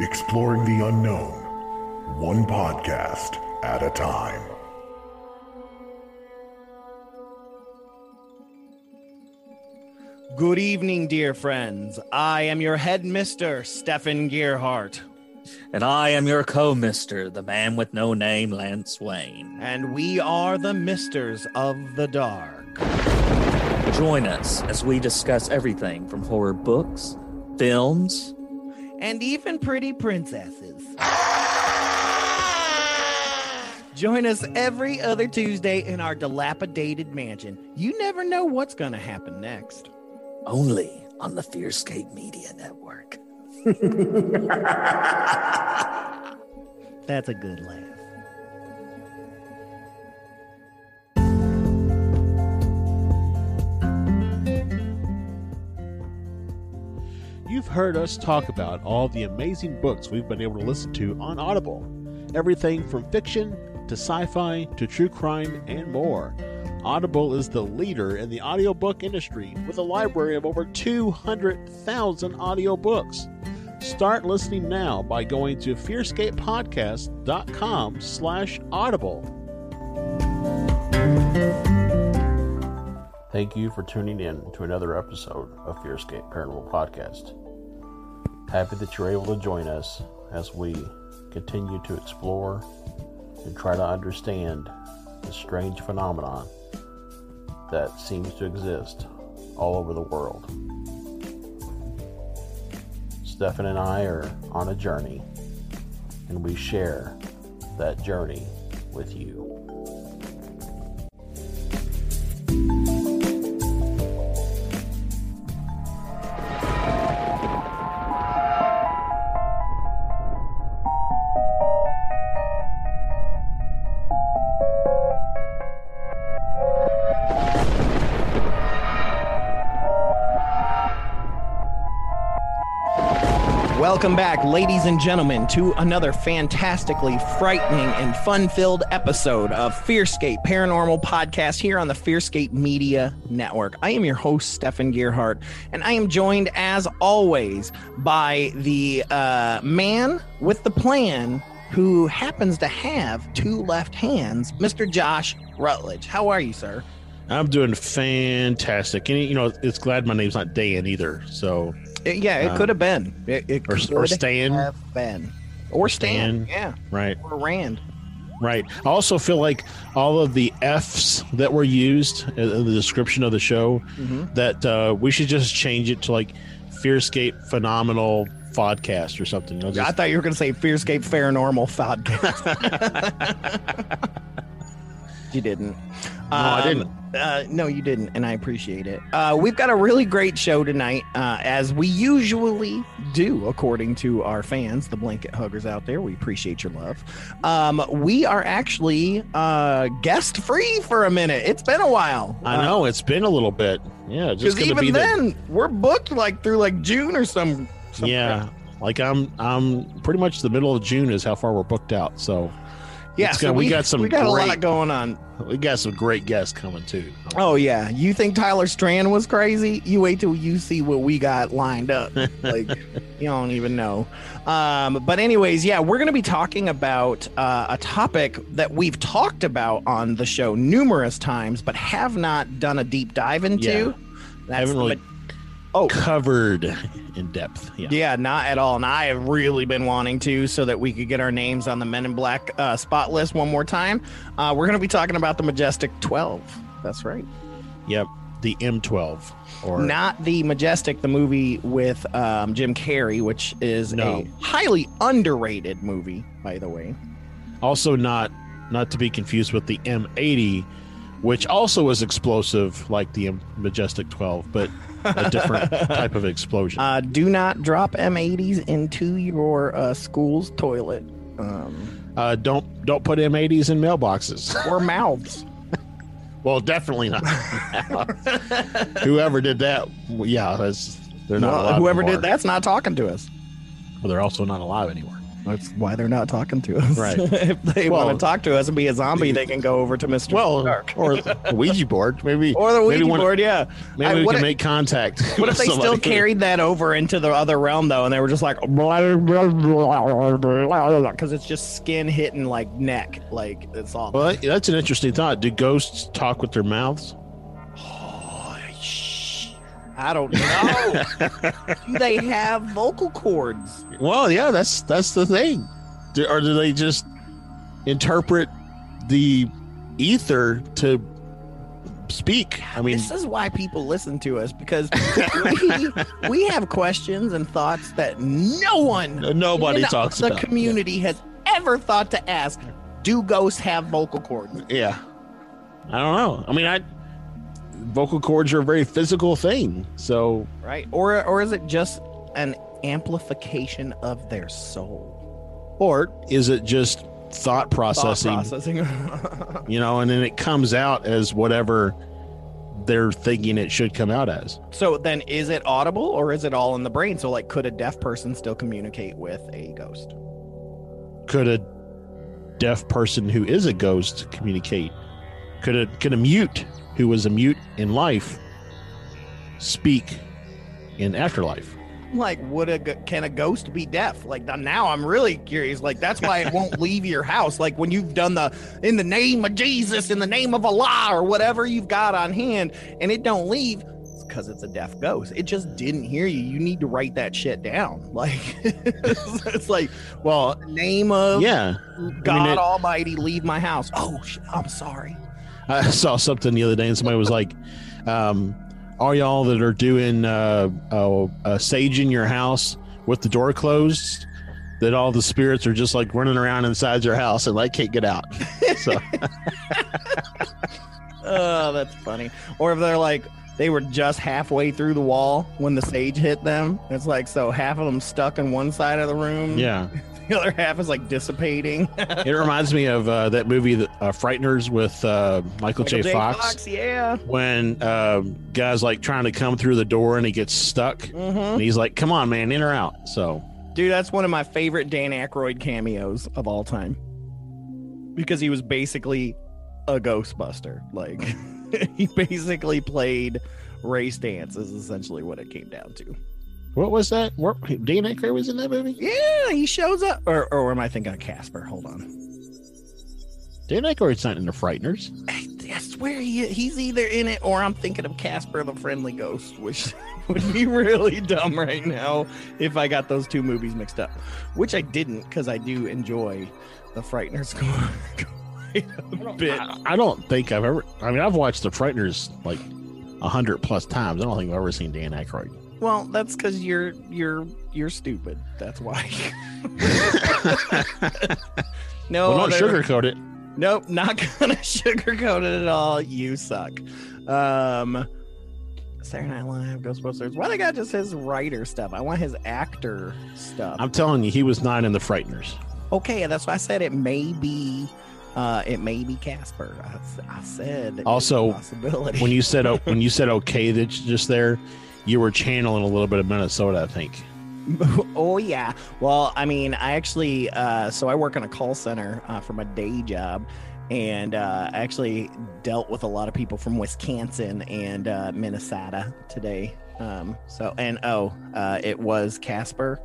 exploring the unknown, one podcast at a time. Good evening, dear friends. I am your headmister, Stefan Gearhart, And I am your co mister, the man with no name, Lance Wayne. and we are the Misters of the Dark. Join us as we discuss everything from horror books, films, and even pretty princesses. Join us every other Tuesday in our dilapidated mansion. You never know what's going to happen next. only on the Fearscape Media Network. That's a good laugh. You've heard us talk about all the amazing books we've been able to listen to on Audible. Everything from fiction to sci fi to true crime and more. Audible is the leader in the audiobook industry with a library of over 200,000 audiobooks. Start listening now by going to fearscapepodcast.com slash audible. Thank you for tuning in to another episode of Fearscape Paranormal Podcast. Happy that you're able to join us as we continue to explore and try to understand the strange phenomenon that seems to exist all over the world. Stefan and I are on a journey, and we share that journey with you. Welcome back, ladies and gentlemen, to another fantastically frightening and fun filled episode of Fearscape Paranormal Podcast here on the Fearscape Media Network. I am your host, Stefan Gearhart, and I am joined, as always, by the uh, man with the plan who happens to have two left hands, Mr. Josh Rutledge. How are you, sir? I'm doing fantastic. And, you know, it's glad my name's not Dan either. So, yeah, it Um, could have been. It, it or- could or Stan. have been. Or Stan. Stan. Yeah. right. Or Rand. Right. I also feel like all of the F's that were used in the description of the show, Mhm. that uh, we should just change it to like Fearscape Phenomenal Podcast or something. I'll I thought you were going to say Fearscape Paranormal podcast. you didn't. No, I Um, didn't. Uh, no, you didn't, and I appreciate it. Uh, we've got a really great show tonight, uh, as we usually do, according to our fans, the blanket huggers out there. We appreciate your love. Um, we are actually uh, guest free for a minute. It's been a while. I know it's been a little bit. Yeah, just because even be the- then we're booked like through like June or some. some yeah, like I'm I'm pretty much the middle of June is how far we're booked out. So yeah. so got- we got some We got a lot great- going on. we got some great guests coming too. Oh yeah, you think Tyler Strand was crazy? You wait till you see what we got lined up. Like you don't even know. Um, but anyways, yeah, we're gonna be talking about uh, a topic that we've talked about on the show numerous times, but have not done a deep dive into. Yeah. That's haven't really oh covered in depth. Yeah. yeah, not at all. And I have really been wanting to so that we could get our names on the Men in Black uh, spot list one more time. Uh, we're going to be talking about the Majestic 12. That's right. Yep. The M12 or Not the Majestic, the movie with um, Jim Carrey, which is No. a highly underrated movie, by the way. also not not to be confused with the M80, which also is explosive like the M- Majestic 12, but a different type of explosion. Uh, do not drop M80s into your uh, school's toilet um, Uh, don't don't put M80s in mailboxes. or mouths. well, definitely not. Whoever did that, yeah, that's they're not. Well, whoever anymore. did that's not talking to us. Well, they're also not alive anymore. That's why they're not talking to us. Right. if they Well- want to talk to us and be a zombie, they can go over to Mr. Well, Stark. or the Ouija board, maybe, Or the Ouija board, yeah. Maybe I- we can if- make contact. What if they still carried that over into the other realm though, and they were just like, because it's just skin hitting like neck, like it's all. Well, that's an interesting thought. Do ghosts talk with their mouths? I don't know. do they have vocal cords? Well, yeah, that's that's the thing. Do, or do they just interpret the ether to speak? I mean, this is why people listen to us because we, we have questions and thoughts that no one, nobody in talks the about. community has ever thought to ask. Do ghosts have vocal cords? Yeah. I don't know. I mean, I vocal cords are a very physical thing. So, Right? Or or is it just an amplification of their soul? or is it just thought Thought processing? processing. You know, and then it comes out as whatever they're thinking it should come out as. so then, is it audible or is it all in the brain? So, like, could a deaf person still communicate with a ghost? Could a deaf person who is a ghost communicate? Could a could a mute who was a mute in life speak in afterlife? Like, would a can a ghost be deaf? Like now, I'm really curious. Like that's why it won't leave your house. Like when you've done the in the name of Jesus, in the name of Allah, or whatever you've got on hand, and it don't leave. It's because it's a deaf ghost. It just didn't hear you. You need to write that shit down. Like it's like, Well, name of yeah. God it- Almighty, leave my house. Oh, shit, I'm sorry. I saw something the other day, and somebody was like, um, "All y'all that are doing uh, uh, uh, sage in your house with the door closed, that all the spirits are just like running around inside your house and like can't get out." So Oh, that's funny. Or if they're like they were just halfway through the wall when the sage hit them. It's like so half of them stuck in one side of the room. yeah, The other half is like dissipating. it reminds me of uh, that movie, uh, Frighteners, with uh, Michael, J. Michael Fox. yeah. When um guys like trying to come through the door and he gets stuck, hmm and he's like, "Come on, man, in or out." So Dude, that's one of my favorite Dan Aykroyd cameos of all time. Because he was basically a Ghostbuster. Like he basically played Ray Stantz is essentially what it came down to. What was that? What, Dan Aykroyd was in that movie. Yeah, he shows up. Or, or am I thinking of Casper? Hold on. Dan Aykroyd's not in the Frighteners. I, I swear he, he's either in it or I'm thinking of Casper the Friendly Ghost, which would be really dumb right now if I got those two movies mixed up. Which I didn't because I do enjoy the Frighteners quite a bit. I, I don't think I've ever. I mean, I've watched The Frighteners like a hundred plus times. I don't think I've ever seen Dan Aykroyd. Well, that's because you're you're you're stupid. That's why. no, well, don't other- sugarcoat it. Nope, not gonna sugarcoat it at all. You suck. Um, Saturday Night Live, Ghostbusters. Why they got just his writer stuff? I want his actor stuff. I'm telling you, he was not in The Frighteners. okay, that's why I said it may be. Uh, it may be Casper. I, I said Also, possibility. When you said when you said okay, that just there, you were channeling a little bit of Minnesota. I think. oh yeah. Well, I mean, I actually uh so I work in a call center uh, for my day job and uh I actually dealt with a lot of people from Wisconsin and uh Minnesota today. Um so and oh, uh it was Casper.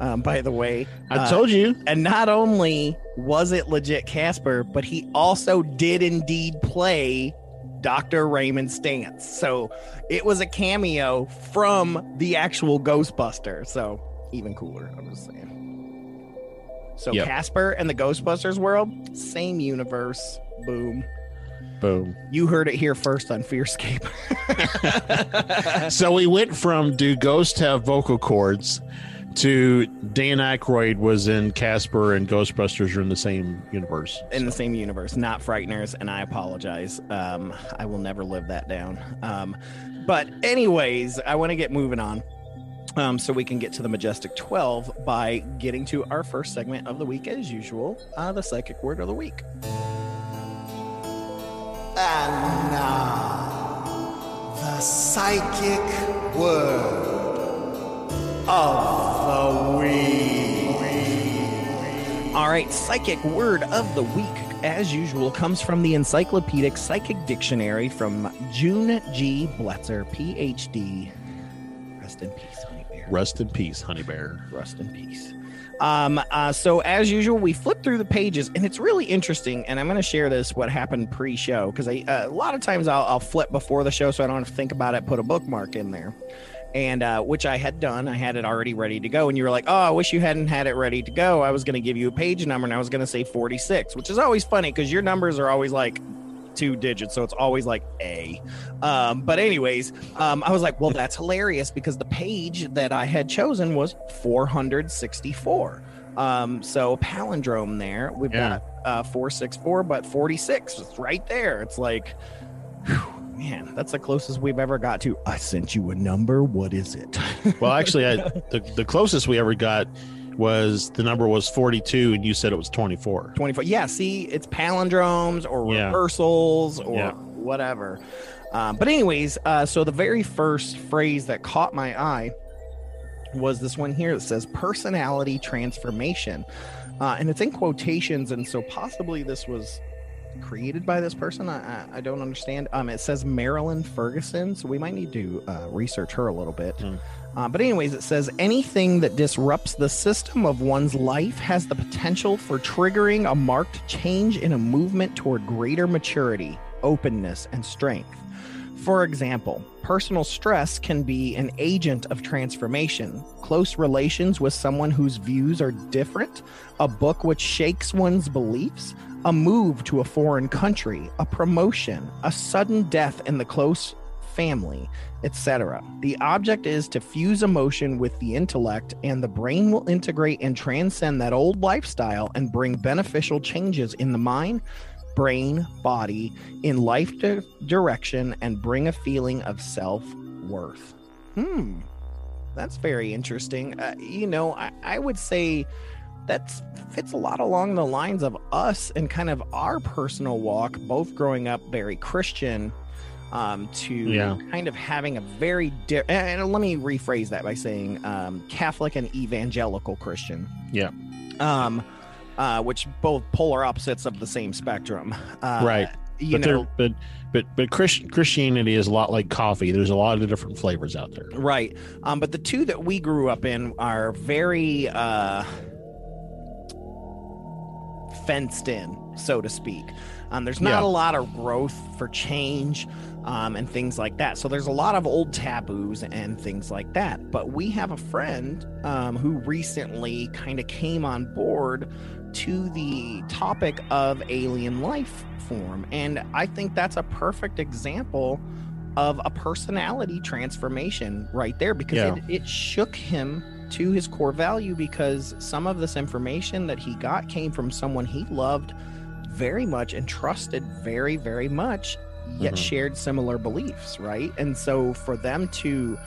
Um by the way, I Uh, told you. and not only was it legit Casper, but he also did indeed play Dr. Raymond Stantz. So it was a cameo from the actual Ghostbuster. So even cooler, I'm just saying. So Yep. Casper and the Ghostbusters world, same universe. Boom. Boom. You heard it here first on Fearscape. So we went from do ghosts have vocal cords to Dan Aykroyd was in Casper and Ghostbusters are in the same universe. in the same universe, not Frighteners, and I apologize. Um, I will never live that down. Um, but anyways, I want to get moving on. Um, so we can get to the majestic 12 by getting to our first segment of the week as usual, uh, the psychic word of the week. And now, the psychic word of the week. All right, psychic word of the week, as usual, comes from the Encyclopedic Psychic Dictionary from June G. Bletzer, PhD. Rest in peace, honey bear. Rest in peace, Honey Bear. Rest in peace. Um, uh, so as usual, we flip through the pages, and it's really interesting. And I'm going to share this what happened pre-show because uh, a lot of times I'll, I'll flip before the show, so I don't have to think about it. Put a bookmark in there, and uh, which I had done. I had it already ready to go, and you were like, "Oh, I wish you hadn't had it ready to go." I was going to give you a page number, and I was going to say 46, which is always funny because your numbers are always like two digits, so it's always like A. Um, but anyways, um, I was like, well, that's hilarious because the page that I had chosen was 464. Um, so palindrome there. We've Yeah. got uh, 464, but 46 is right there. It's like, whew, man, that's the closest we've ever got to. I sent you a number. What is it? Well, actually, I, the the closest we ever got was the number was 42, and you said it was 24. 24 yeah see it's palindromes or Yeah. reversals or Yeah. whatever um, but anyways uh, so the very first phrase that caught my eye was this one here that says personality transformation uh, and it's in quotations and so possibly this was created by this person i, I, I don't understand um, it says marilyn ferguson so we might need to uh, research her a little bit Hmm. uh, but anyways, it says anything that disrupts the system of one's life has the potential for triggering a marked change in a movement toward greater maturity, openness, and strength. For example, personal stress can be an agent of transformation. Close relations with someone whose views are different, a book which shakes one's beliefs, a move to a foreign country, a promotion, a sudden death in the close family, etc. The object is to fuse emotion with the intellect, and the brain will integrate and transcend that old lifestyle and bring beneficial changes in the mind, brain, body, in life di- direction, and bring a feeling of self worth. Hmm, that's very interesting. Uh, you know, I, I would say that fits a lot along the lines of us and kind of our personal walk, both growing up very Christian um, to Yeah. kind of having a very di- and let me rephrase that by saying um, Catholic and evangelical Christian. Yeah. Um, uh, which both polar opposites of the same spectrum. Uh, Right. You but know, but but but Christ, Christianity is a lot like coffee. There's a lot of different flavors out there. Right. Um, but the two that we grew up in are very uh, fenced in, so to speak. Um, there's not Yeah. a lot of growth for change um, and things like that. So there's a lot of old taboos and things like that. But we have a friend um, who recently kind of came on board to the topic of alien life form. And I think that's a perfect example of a personality transformation right there because Yeah. it, it shook him to his core value because some of this information that he got came from someone he loved very much and trusted very, very much, yet Mhm. shared similar beliefs, right? And so for them to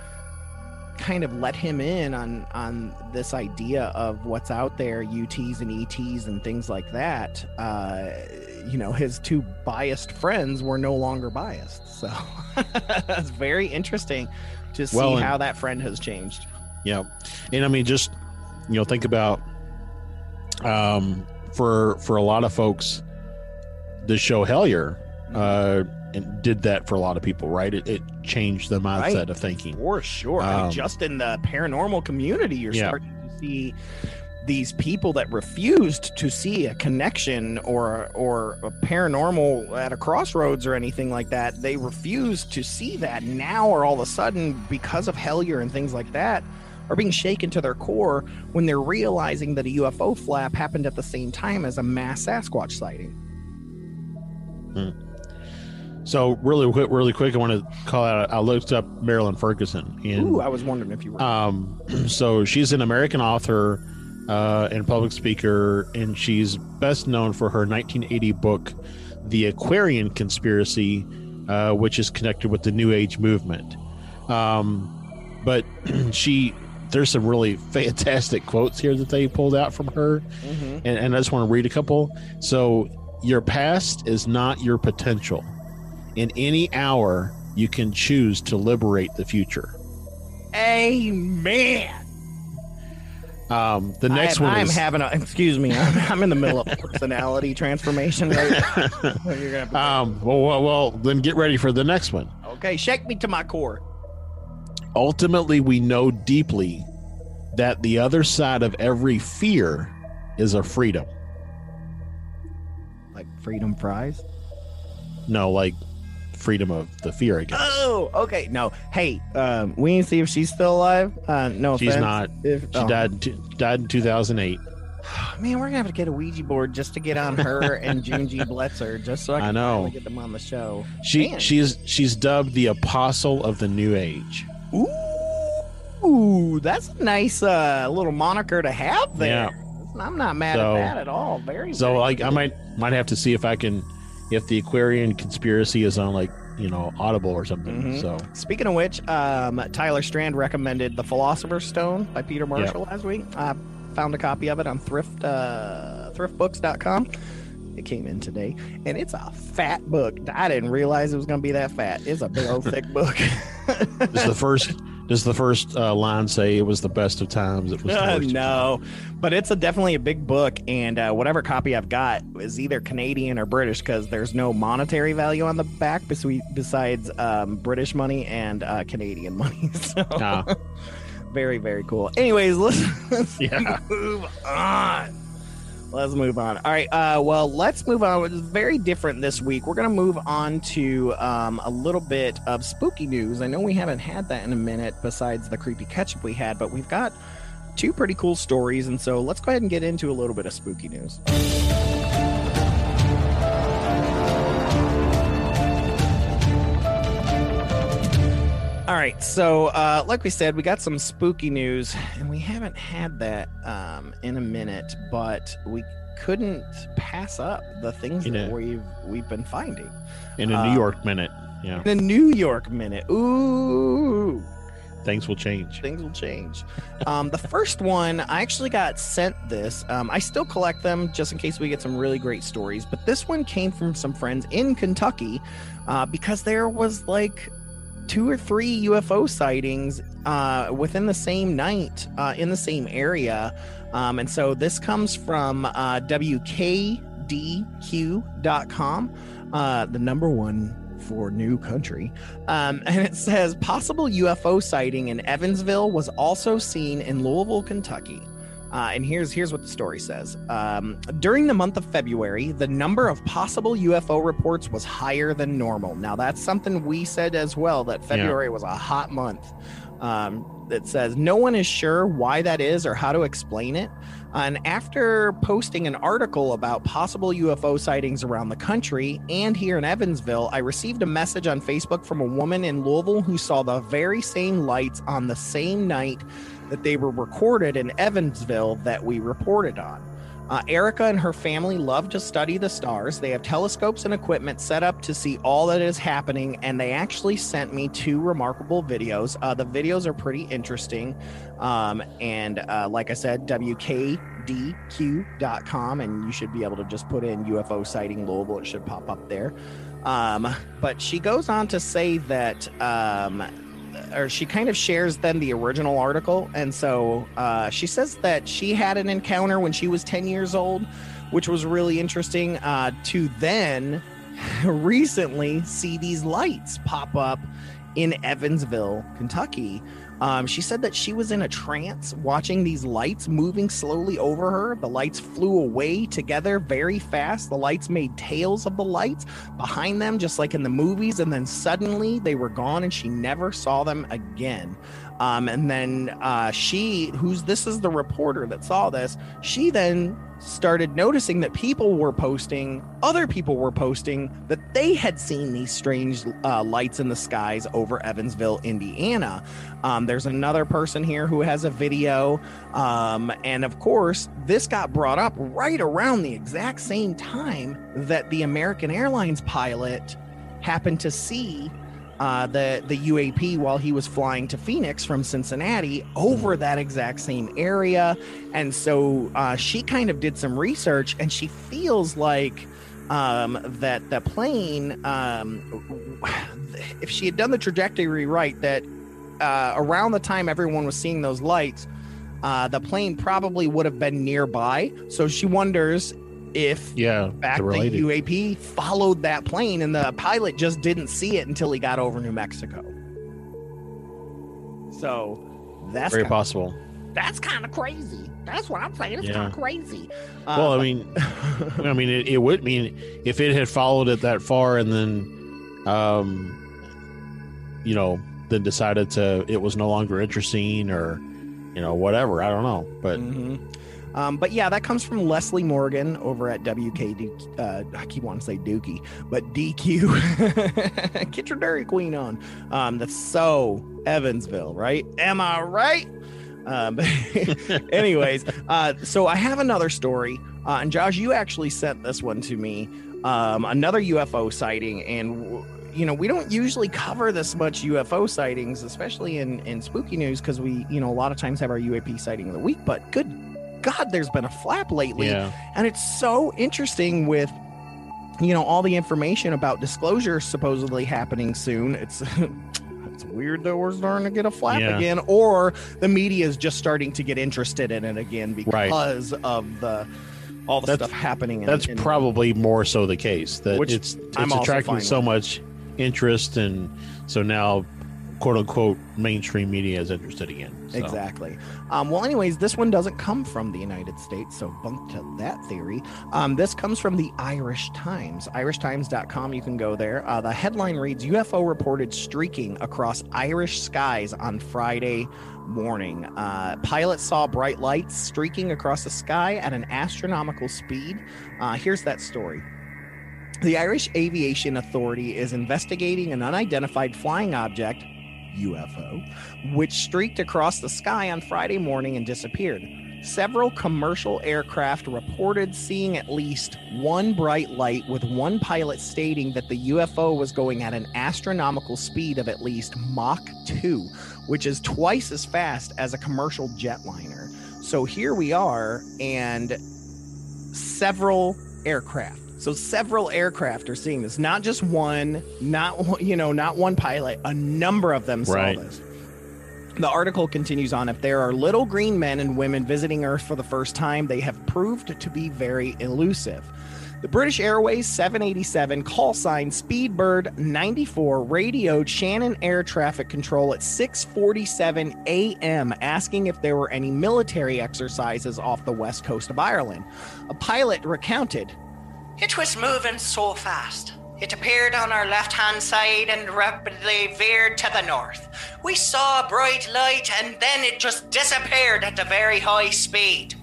kind of let him in on on this idea of what's out there UTs and ETs and things like that uh you know his two biased friends were no longer biased so that's very interesting to see Well, how that friend has changed Yeah, and I mean, just you know, think about um, for for a lot of folks, the show Hellier uh, and did that for a lot of people, right? It, it changed the mindset Right. of thinking. For sure. I mean, Um, just in the paranormal community, you're Yeah. starting to see these people that refused to see a connection or or a paranormal at a crossroads or anything like that. They refused to see that. Now, or all of a sudden, because of Hellier and things like that, are being shaken to their core when they're realizing that a UFO flap happened at the same time as a mass Sasquatch sighting. So really quick, really quick, I want to call out. I looked up Marilyn Ferguson, and Ooh, I was wondering if you were. um, so she's an American author uh, and public speaker, and she's best known for her 1980 book, "The Aquarian Conspiracy," uh, which is connected with the New Age movement. Um, but she, there's some really fantastic quotes here that they pulled out from her, Mhm. and, and I just want to read a couple. So, your past is not your potential. In any hour, you can choose to liberate the future. Amen. Um, the next I'm, one I'm is having a. Excuse me. I'm, I'm in the middle of personality transformation right now. You're gonna um, well, well, well, then get ready for the next one. okay, shake me to my core. Ultimately, we know deeply that the other side of every fear is a freedom. Like freedom fries. No, like freedom of the fear, I guess. Oh, okay. No, hey, um, we need to see if she's still alive. Uh, no, She's offense. not. If, She oh, died. In, two- died in 2008. Man, we're gonna have to get a Ouija board just to get on her and June G. Bletzer, just so I I know. get them on the show. She Man. she's she's dubbed the apostle of the new age. Ooh, that's a nice uh, little moniker to have there. Yeah. I'm not mad So- at that at all. Very So like I might might have to see if I can if the Aquarian conspiracy is on like you know Audible or something. Mhm. So Speaking of which, um, Tyler Strand recommended The Philosopher's Stone by Peter Marshall last week. I found a copy of it on thrift uh, thriftbooks.com. It came in today, and it's a fat book. I didn't realize it was going to be that fat. It's a big old thick book. does the first does the first uh, line say it was the best of times? It was the Uh, no, but it's a definitely a big book, and uh, whatever copy I've got is either Canadian or British because there's no monetary value on the back bes- besides um, British money and uh, Canadian money. So Ah. very very cool. Anyways, let's, let's Yeah. move on. Let's move on. All right. Uh, well, let's move on. It's very different this week. We're going to move on to um, a little bit of spooky news. I know we haven't had that in a minute besides the creepy ketchup we had, but we've got two pretty cool stories. And so let's go ahead and get into a little bit of spooky news. All right, so uh, like we said, we got some spooky news, and we haven't had that um, in a minute, but we couldn't pass up the things You that know. we've we've been finding. in a uh, New York minute. Yeah, The New York minute, ooh, things will change. things will change. Um, the first one, I actually got sent this. Um, I still collect them just in case we get some really great stories, but this one came from some friends in Kentucky uh, because there was like two or three UFO sightings uh, within the same night uh, in the same area. Um, and so this comes from uh, WKDQ.com, uh, the number one for new country. Um, and it says possible UFO sighting in Evansville was also seen in Louisville, Kentucky. Uh, and here's here's what the story says. Um, during the month of February, the number of possible UFO reports was higher than normal. Now that's something we said as well that February was a hot month. Um, that says no one is sure why that is or how to explain it. And after posting an article about possible UFO sightings around the country and here in Evansville, I received a message on Facebook from a woman in Louisville who saw the very same lights on the same night that they were recorded in Evansville that we reported on. Uh, Erica and her family love to study the stars. They have telescopes and equipment set up to see all that is happening, and they actually sent me two remarkable videos. Uh, the videos are pretty interesting. Um, and uh, like I said, WKDQ.com, and you should be able to just put in UFO sighting Louisville. It should pop up there. Um, but she goes on to say that, um, or she kind of shares then the original article. And so uh, she says that she had an encounter when she was 10 years old, which was really interesting uh, to then recently see these lights pop up in Evansville, Kentucky. Um, she said that she was in a trance watching these lights moving slowly over her. The lights flew away together very fast. The lights made tails of the lights behind them, just like in the movies. And then suddenly they were gone and she never saw them again. Um, and then uh, she, who's this is the reporter that saw this, she then started noticing that people were posting, other people were posting that they had seen these strange uh, lights in the skies over Evansville, Indiana. Um, there's another person here who has a video. Um, and of course, this got brought up right around the exact same time that the American Airlines pilot happened to see uh, the the UAP while he was flying to Phoenix from Cincinnati over that exact same area, and so uh, she kind of did some research, and she feels like um, that the plane, um, if she had done the trajectory right, that uh, around the time everyone was seeing those lights. Uh, the plane probably would have been nearby. So she wonders if Yeah, in fact the. UAP followed that plane and the pilot just didn't see it until he got over New Mexico. So that's Very kinda, possible. that's kind of crazy. That's what I'm saying. It's Yeah. kind of crazy. Well, Uh, I mean, I mean, it, it would mean if it had followed it that far and then, um, you know, then decided to it was no longer interesting or, you know, whatever. I don't know, but Mhm. Um, but yeah, that comes from Leslie Morgan over at WK. Uh, I keep wanting to say Dookie, but DQ. Get your Dairy Queen on. Um, that's so Evansville, right? Am I right? Um, anyways, uh, so I have another story, uh, and Josh, you actually sent this one to me. Um, another UFO sighting, and you know we don't usually cover this much UFO sightings, especially in in spooky news, because we you know a lot of times have our UAP sighting of the week. But good God, there's been a flap lately, yeah, and it's so interesting with you know all the information about disclosure supposedly happening soon. It's it's weird that we're starting to get a flap Yeah. again, or the media is just starting to get interested in it again Right. because of the all the That's- stuff happening. In, that's in- probably more so the case that Which it's it's attracting so much interest, and so now, quote unquote, mainstream media is interested in. So. Exactly. Um, well, anyways, this one doesn't come from the United States, so bunk to that theory. Um, this comes from the Irish Times, irishtimes.com. You can go there. Uh, the headline reads UFO reported streaking across Irish skies on Friday morning. Uh, pilots saw bright lights streaking across the sky at an astronomical speed. Uh, here's that story. The Irish Aviation Authority is investigating an unidentified flying object, UFO, which streaked across the sky on Friday morning and disappeared. Several commercial aircraft reported seeing at least one bright light, with one pilot stating that the UFO was going at an astronomical speed of at least Mach 2, which is twice as fast as a commercial jetliner. So here we are, and several aircraft. So several aircraft are seeing this, not just one, not one- you know, not one pilot. A number of them saw Right. this. The article continues on if there are little green men and women visiting Earth for the first time, they have proved to be very elusive. The British Airways 787 call sign Speedbird 94 radioed Shannon Air Traffic Control at 6:47 a.m. asking if there were any military exercises off the west coast of Ireland. A pilot recounted, It was moving so fast. It appeared on our left hand side and rapidly veered to the north. We saw a bright light and then it just disappeared at a very high speed.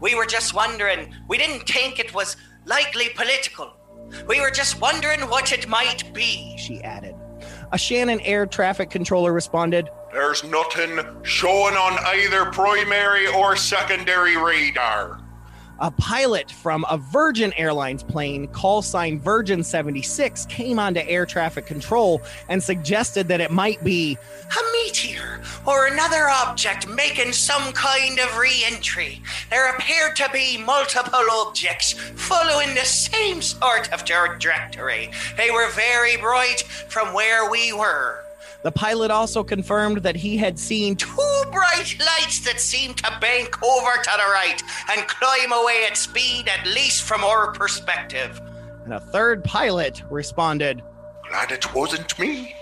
We were just wondering, we didn't think it was likely political. We were just wondering what it might be. she added. A Shannon Air Traffic Controller responded, There's nothing showing on either primary or secondary radar. A pilot from a Virgin Airlines plane, call sign Virgin 76, came onto air traffic control and suggested that it might be A meteor or another object making some kind of re entry. There appeared to be multiple objects following the same sort of trajectory. They were very bright from where we were. The pilot also confirmed that he had seen two bright lights that seemed to bank over to the right and climb away at speed, at least from our perspective. and a third pilot responded. Glad it wasn't me.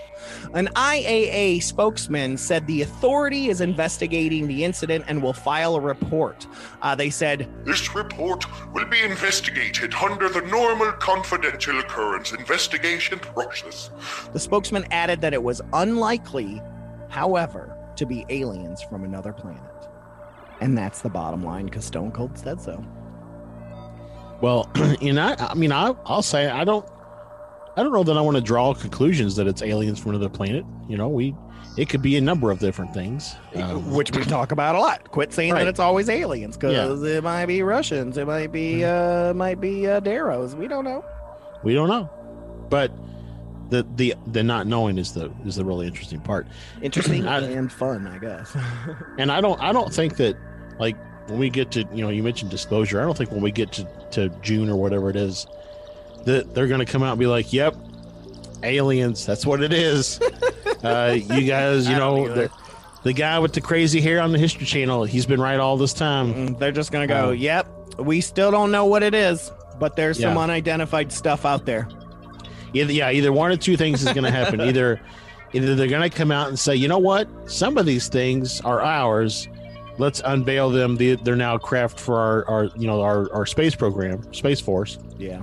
An IAA spokesman said the authority is investigating the incident and will file a report. Uh, they said, This report will be investigated under the normal confidential occurrence investigation process. the spokesman added that it was unlikely, however, to be aliens from another planet. And that's the bottom line because Stone Cold said so. Well, you know, I mean, I, I'll say I don't, I don't know that I want to draw conclusions that it's aliens from another planet. You know, we, it could be a number of different things. Um, which we talk about a lot. Quit saying Right. that it's always aliens because it might be Russians, it might be uh might be uh, Darrows. We don't know. we don't know, but the the the not knowing is the is the really interesting part. Interesting I- and fun, I guess. And I don't I don't think that like when we get to you know you mentioned disclosure. I don't think when we get to to June or whatever it is that they're going to come out and be like, "Yep, aliens. That's what it is." uh, you guys, you know, the, the guy with the crazy hair on the History Channel, he's been right all this time. Mm, They're just gonna go, Uh, "Yep, we still don't know what it is, but there's some unidentified stuff out there." Either yeah, either one or two things is going to happen. either either they're going to come out and say, "You know what? Some of these things are ours. Let's unveil them. They- They're now craft for our, our you know our, our space program, Space Force." Yeah.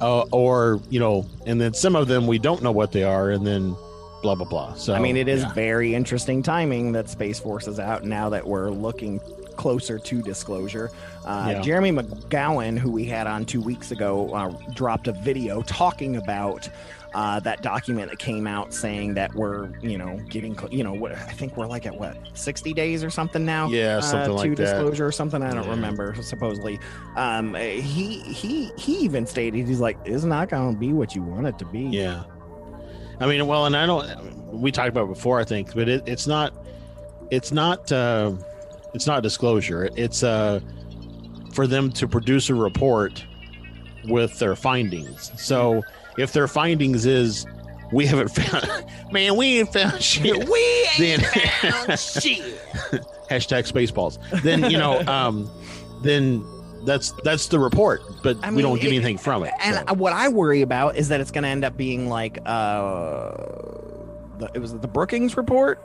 Uh, or you know, and then some of them we don't know what they are, and then blah blah blah. So I mean, it is yeah. very interesting timing that Space Force is out now that we're looking closer to disclosure. Uh, Yeah. Jeremy McGowan, who we had on two weeks ago, uh, dropped a video talking about. Uh, that document that came out saying that we're, you know, getting, cl- you know, what I think we're like at what, 60 days or something now? Yeah, uh, something to like that. disclosure or something. I don't Yeah. remember. Supposedly, um, he he he even stated he's like, it's not going to be what you want it to be. Yeah, I mean, well, and I don't. We talked about it before, I think, but it, it's not. It's not. Uh, it's not disclosure. It's uh, for them to produce a report with their findings. So if their findings is we haven't found, man, we ain't found shit. We Then- found shit. hashtag spaceballs then you know um then that's that's the report but I we don't get it- anything from it And so. what I worry about is that it's going to end up being like uh, the, it was the Brookings report.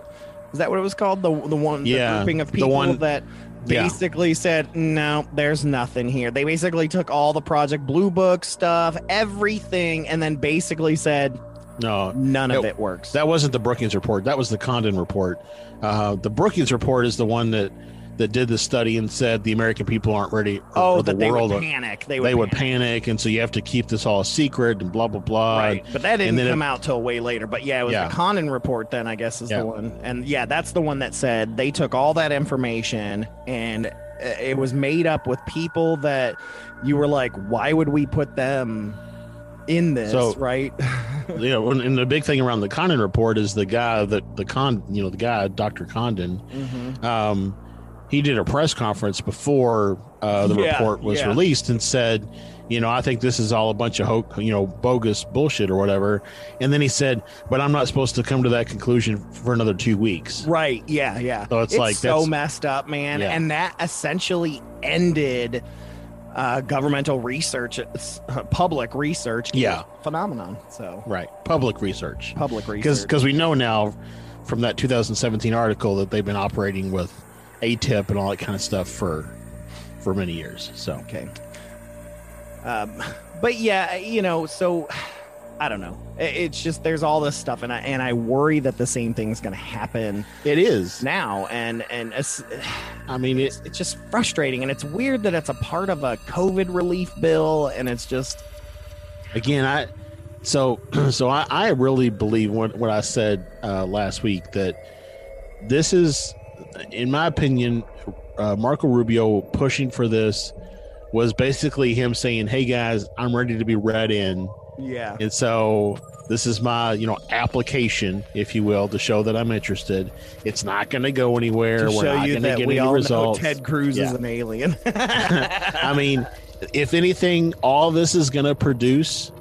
Is that what it was called? The the one Yeah, the grouping of the people one- that Yeah. basically said no, there's nothing here. They basically took all the Project Blue Book stuff, everything, and then basically said no none of It- it works. that wasn't the brookings report that was the condon report uh the brookings report is the one that that did the study and said the american people aren't ready or- oh, or the that they world would panic. They would, they would panic. panic and so you have to keep this all a secret and blah blah blah Right, but that didn't then come it- out till way later. But yeah, it was Yeah. the Condon report. Then I guess is Yeah. the one, and yeah, that's the one that said they took all that information and uh, it was made up with people that you were like, why would we put them in this? So- right? you know and, the big thing around the condon report is the guy that the con you know the guy dr condon Mhm. um, he did a press conference before uh, the Yeah, report was yeah. released and said, you know, I think this is all a bunch of ho- you know bogus bullshit or whatever. And then he said, but I'm not supposed to come to that conclusion for another two weeks. Right. Yeah. Yeah. So it's like, so messed up, man. Yeah. And that essentially ended uh, governmental research, uh, public research. Yeah. Phenomenon. So Right, public research public research. because we know now from that 2017 article that they've been operating with ATIP and all that kind of stuff for for many years. So Okay. Um, but yeah, you know, so I don't know. It's just there's all this stuff, and I and I worry that the same thing's going to happen it is. now, and and it's, I mean, it, it's just frustrating, and it's weird that it's a part of a COVID relief bill, and it's just again i so so i, I really believe what, what i said uh, last week that this is in my opinion uh, marco rubio pushing for this was basically him saying hey guys i'm ready to be read in. Yeah, and so this is my you know application if you will to show that i'm interested. It's not going to go anywhere. To we're show not you going to that get we any all results know Ted Cruz is an alien. I mean, if anything, all this is going to produce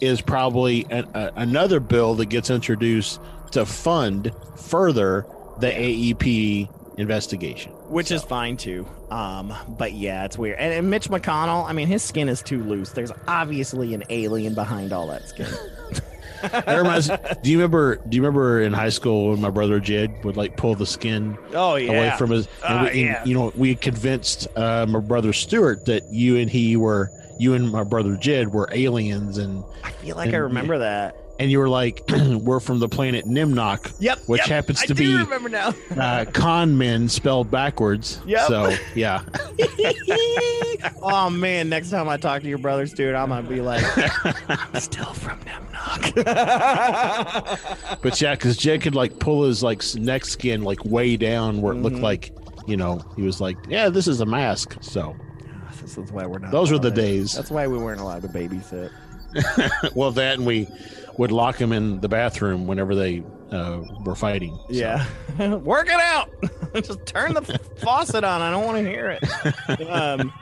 is probably an, a, another bill that gets introduced to fund further the AEP investigation. Which is fine too. Um, but yeah, it's weird. And, and Mitch McConnell, I mean, his skin is too loose. There's obviously an alien behind all that skin. That reminds, do you remember? Do you remember in high school when my brother Jed would like pull the skin Oh yeah. away from his? And Uh, we, yeah. you know, we convinced uh, my brother Stuart that you and he were, you and my brother Jed were aliens, and I feel like I and- remember that. And you were like, "We're from the planet Nimnock." Yep. Which yep, happens to be- remember now. Uh, con men spelled backwards. Yep. So yeah, oh man, next time I talk to your brothers, dude, I'm gonna be like, I'm still from Nemnock. but yeah, because Jed could like pull his like neck skin like way down where it looked Mhm. like you know he was like, "Yeah, this is a mask." So this is why we're not. those were the days. That's why we weren't allowed to babysit. well, that and we would lock him in the bathroom whenever they uh, were fighting. So- Yeah, work it out. Just turn the faucet on. I don't want to hear it. Um,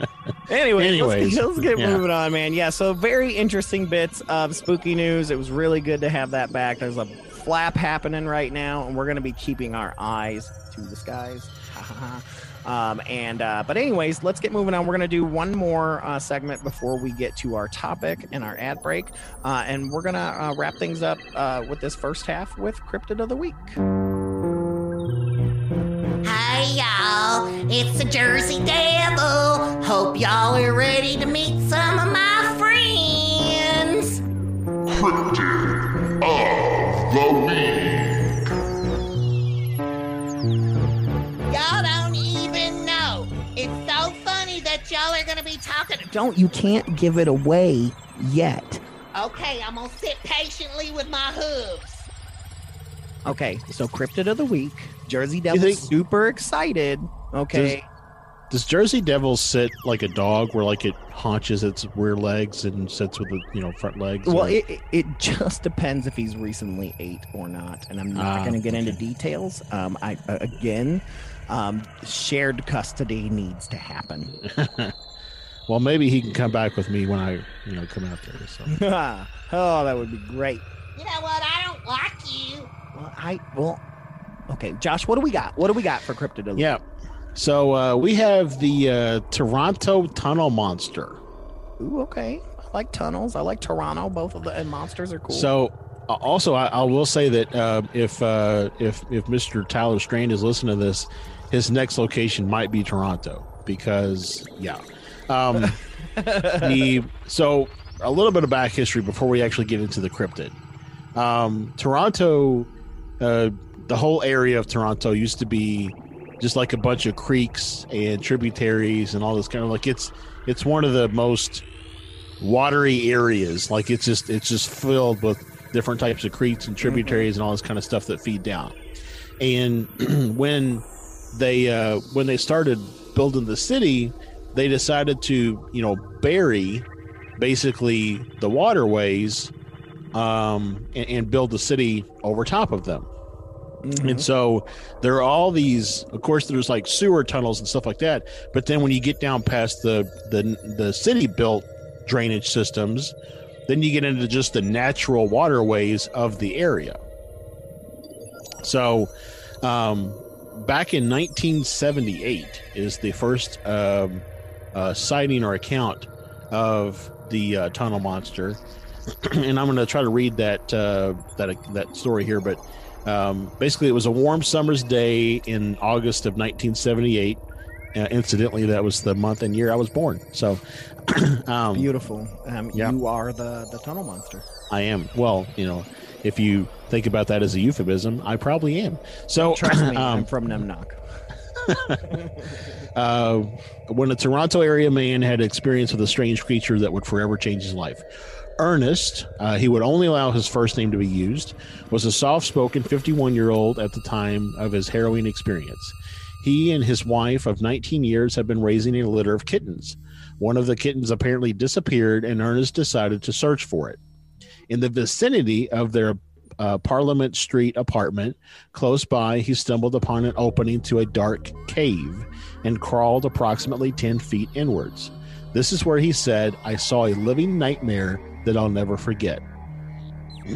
anyway, Anyways, let's, let's get yeah. moving on, man. Yeah, so very interesting bits of spooky news. It was really good to have that back. There's a flap happening right now, and we're going to be keeping our eyes to the skies. Um, and uh, but anyways, let's get moving on. We're going to do one more uh, segment before we get to our topic and our ad break, uh, and we're going to uh, wrap things up uh, with this first half with cryptid of the week. Hey y'all, it's the Jersey Devil. Hope y'all are ready to meet some of my friends. Cryptid Don't you can't give it away yet. Okay, I'm gonna sit patiently with my hooves. Okay, so cryptid of the week, Jersey Devil, think- super excited. Okay, Does Jersey Devil sit like a dog, where like it haunches its rear legs and sits with the you know front legs? well, or- it, it- it just depends if he's recently ate or not, and I'm not Ah, going to get into details. Um, I uh, again, um, shared custody needs to happen. well, maybe he can come back with me when I you know come out there. So oh, that would be great. You know what? I don't like you. Well, I well, okay, Josh, what do we got? What do we got for cryptid of yeah, so uh, we have the uh, Toronto Tunnel Monster. Ooh, okay. I like tunnels. I like Toronto. Both of the and monsters are cool. So uh, also, I, I will say that uh, if uh, if if Mr. Tyler Strand is listening to this, his next location might be Toronto because yeah. Um, the so a little bit of back history before we actually get into the cryptid. Um, Toronto, uh, the whole area of Toronto used to be just like a bunch of creeks and tributaries and all this kind of like it's it's one of the most watery areas. Like it's just it's just filled with different types of creeks and tributaries and all this kind of stuff that feed down. And when they uh, when they started building the city, they decided to you know bury basically the waterways um, and, and build the city over top of them. And so there are all these. Of course, there's like sewer tunnels and stuff like that. But then when you get down past the the the city built drainage systems, then you get into just the natural waterways of the area. So, um, back in 1978 is the first um, uh, sighting or account of the uh, tunnel monster, and I'm going to try to read that uh, that that story here. But um, basically, it was a warm summer's day in August of 1978. Uh, incidentally, that was the month and year I was born. So, um, Beautiful. Um, Yeah. You are the the tunnel monster. I am. Well, you know, if you think about that as a euphemism, I probably am. So, Trust me, um, I'm from Nemnock. uh, when a Toronto area man had experience with a strange creature that would forever change his life. Ernest, uh, he would only allow his first name to be used, was a soft spoken 51 year old at the time of his harrowing experience. He and his wife of 19 years had been raising a litter of kittens. One of the kittens apparently disappeared, and Ernest decided to search for it. In the vicinity of their uh, Parliament Street apartment, close by, he stumbled upon an opening to a dark cave and crawled approximately 10 feet inwards. This is where he said, I saw a living nightmare that I'll never forget.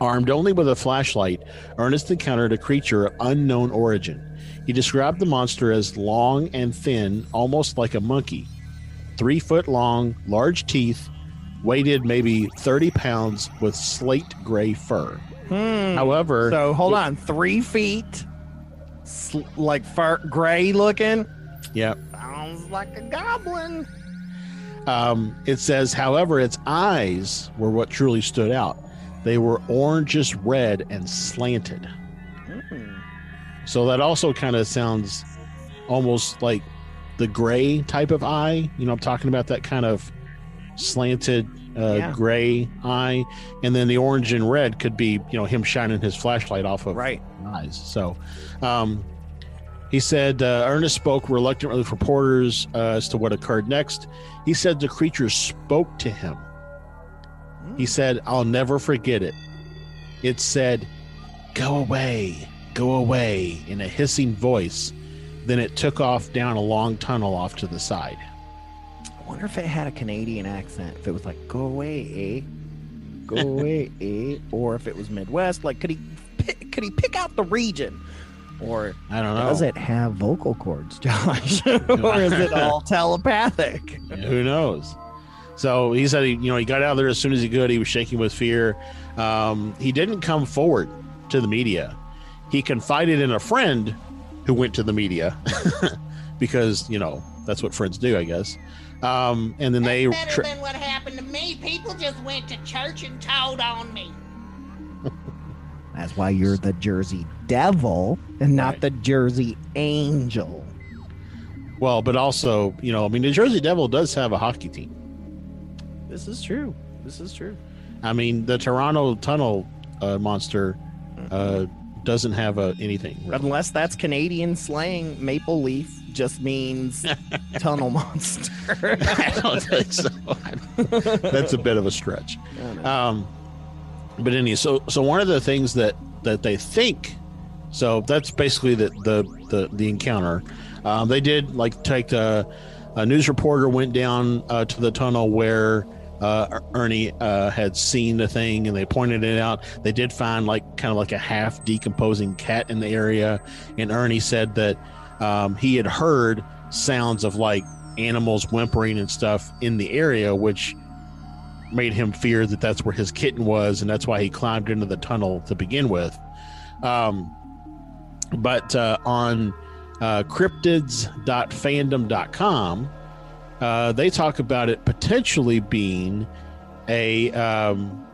Armed only with a flashlight, Ernest encountered a creature of unknown origin. He described the monster as long and thin, almost like a monkey. Three foot long, large teeth, weighted maybe 30 pounds, with slate gray fur. However, Hmm. So hold on, three feet, sl- like fur, gray looking. yeah, Sounds like a goblin. Um, it says, however, its eyes were what truly stood out. They were orangish red and slanted. So that also kind of sounds almost like the gray type of eye. You know, I'm talking about that kind of slanted uh, Yeah. gray eye, and then the orange and red could be, you know, him shining his flashlight off of Right. eyes. So, um, he said uh, Ernest spoke reluctantly with reporters uh, as to what occurred next. He said the creature spoke to him. He said, "I'll never forget it." It said, "Go away, go away," in a hissing voice. Then it took off down a long tunnel off to the side. I wonder if it had a Canadian accent. If it was like, go away, eh? Go away, eh? Or if it was Midwest. Like, could he pick, could he pick out the region? Or I don't know. does it have vocal cords, Josh? or is it all telepathic? Who knows? So he said, he, you know, he got out there as soon as he could. He was shaking with fear. Um, he didn't come forward to the media. He confided in a friend who went to the media because, you know, that's what friends do, I guess. Um, and then they, Better tra- than what happened to me. People just went to church and told on me. That's why you're the Jersey Devil and not Right. the Jersey Angel. well, but also, you know, I mean, the Jersey Devil does have a hockey team. This is true. This is true. I mean, the Toronto Tunnel uh, monster uh, doesn't have a, anything. really. Unless that's Canadian slang, maple leaf just means tunnel monster. I don't think so. That's a bit of a stretch. Um, but anyway, so so one of the things that that they think, so that's basically the the the, the encounter. Um, they did like take a, a news reporter went down uh, to the tunnel where uh, Ernie uh, had seen the thing, and they pointed it out. They did find like kind of like a half decomposing cat in the area, and Ernie said that um, he had heard sounds of like animals whimpering and stuff in the area, which made him fear that that's where his kitten was, and that's why he climbed into the tunnel to begin with. Um, but uh, on uh, cryptids.fandom.com, uh, they talk about it potentially being a um,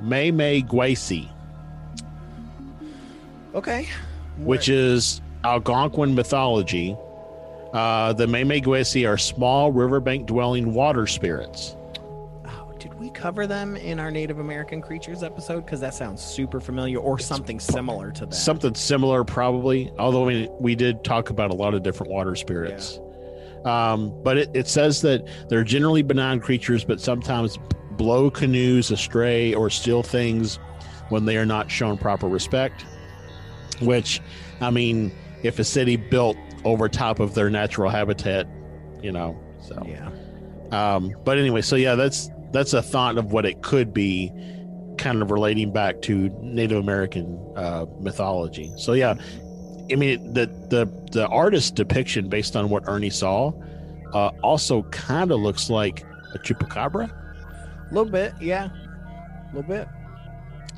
May May Guasi, okay. which is Algonquin mythology. Uh, the May are small riverbank dwelling water spirits. Oh, did we cover them in our Native American creatures episode? Because that sounds super familiar, or something similar to that. Something similar, probably. Although mean, we did talk about a lot of different water spirits. Um, but it, it says that they're generally benign creatures, but sometimes blow canoes astray or steal things when they are not shown proper respect. Which, I mean, if a city built over top of their natural habitat, you know, so yeah. um, but anyway, so yeah, that's that's a thought of what it could be, kind of relating back to Native American uh, mythology. So yeah, I mean the the the artist depiction based on what Ernie saw uh, also kind of looks like a chupacabra. A little bit, yeah. A little bit.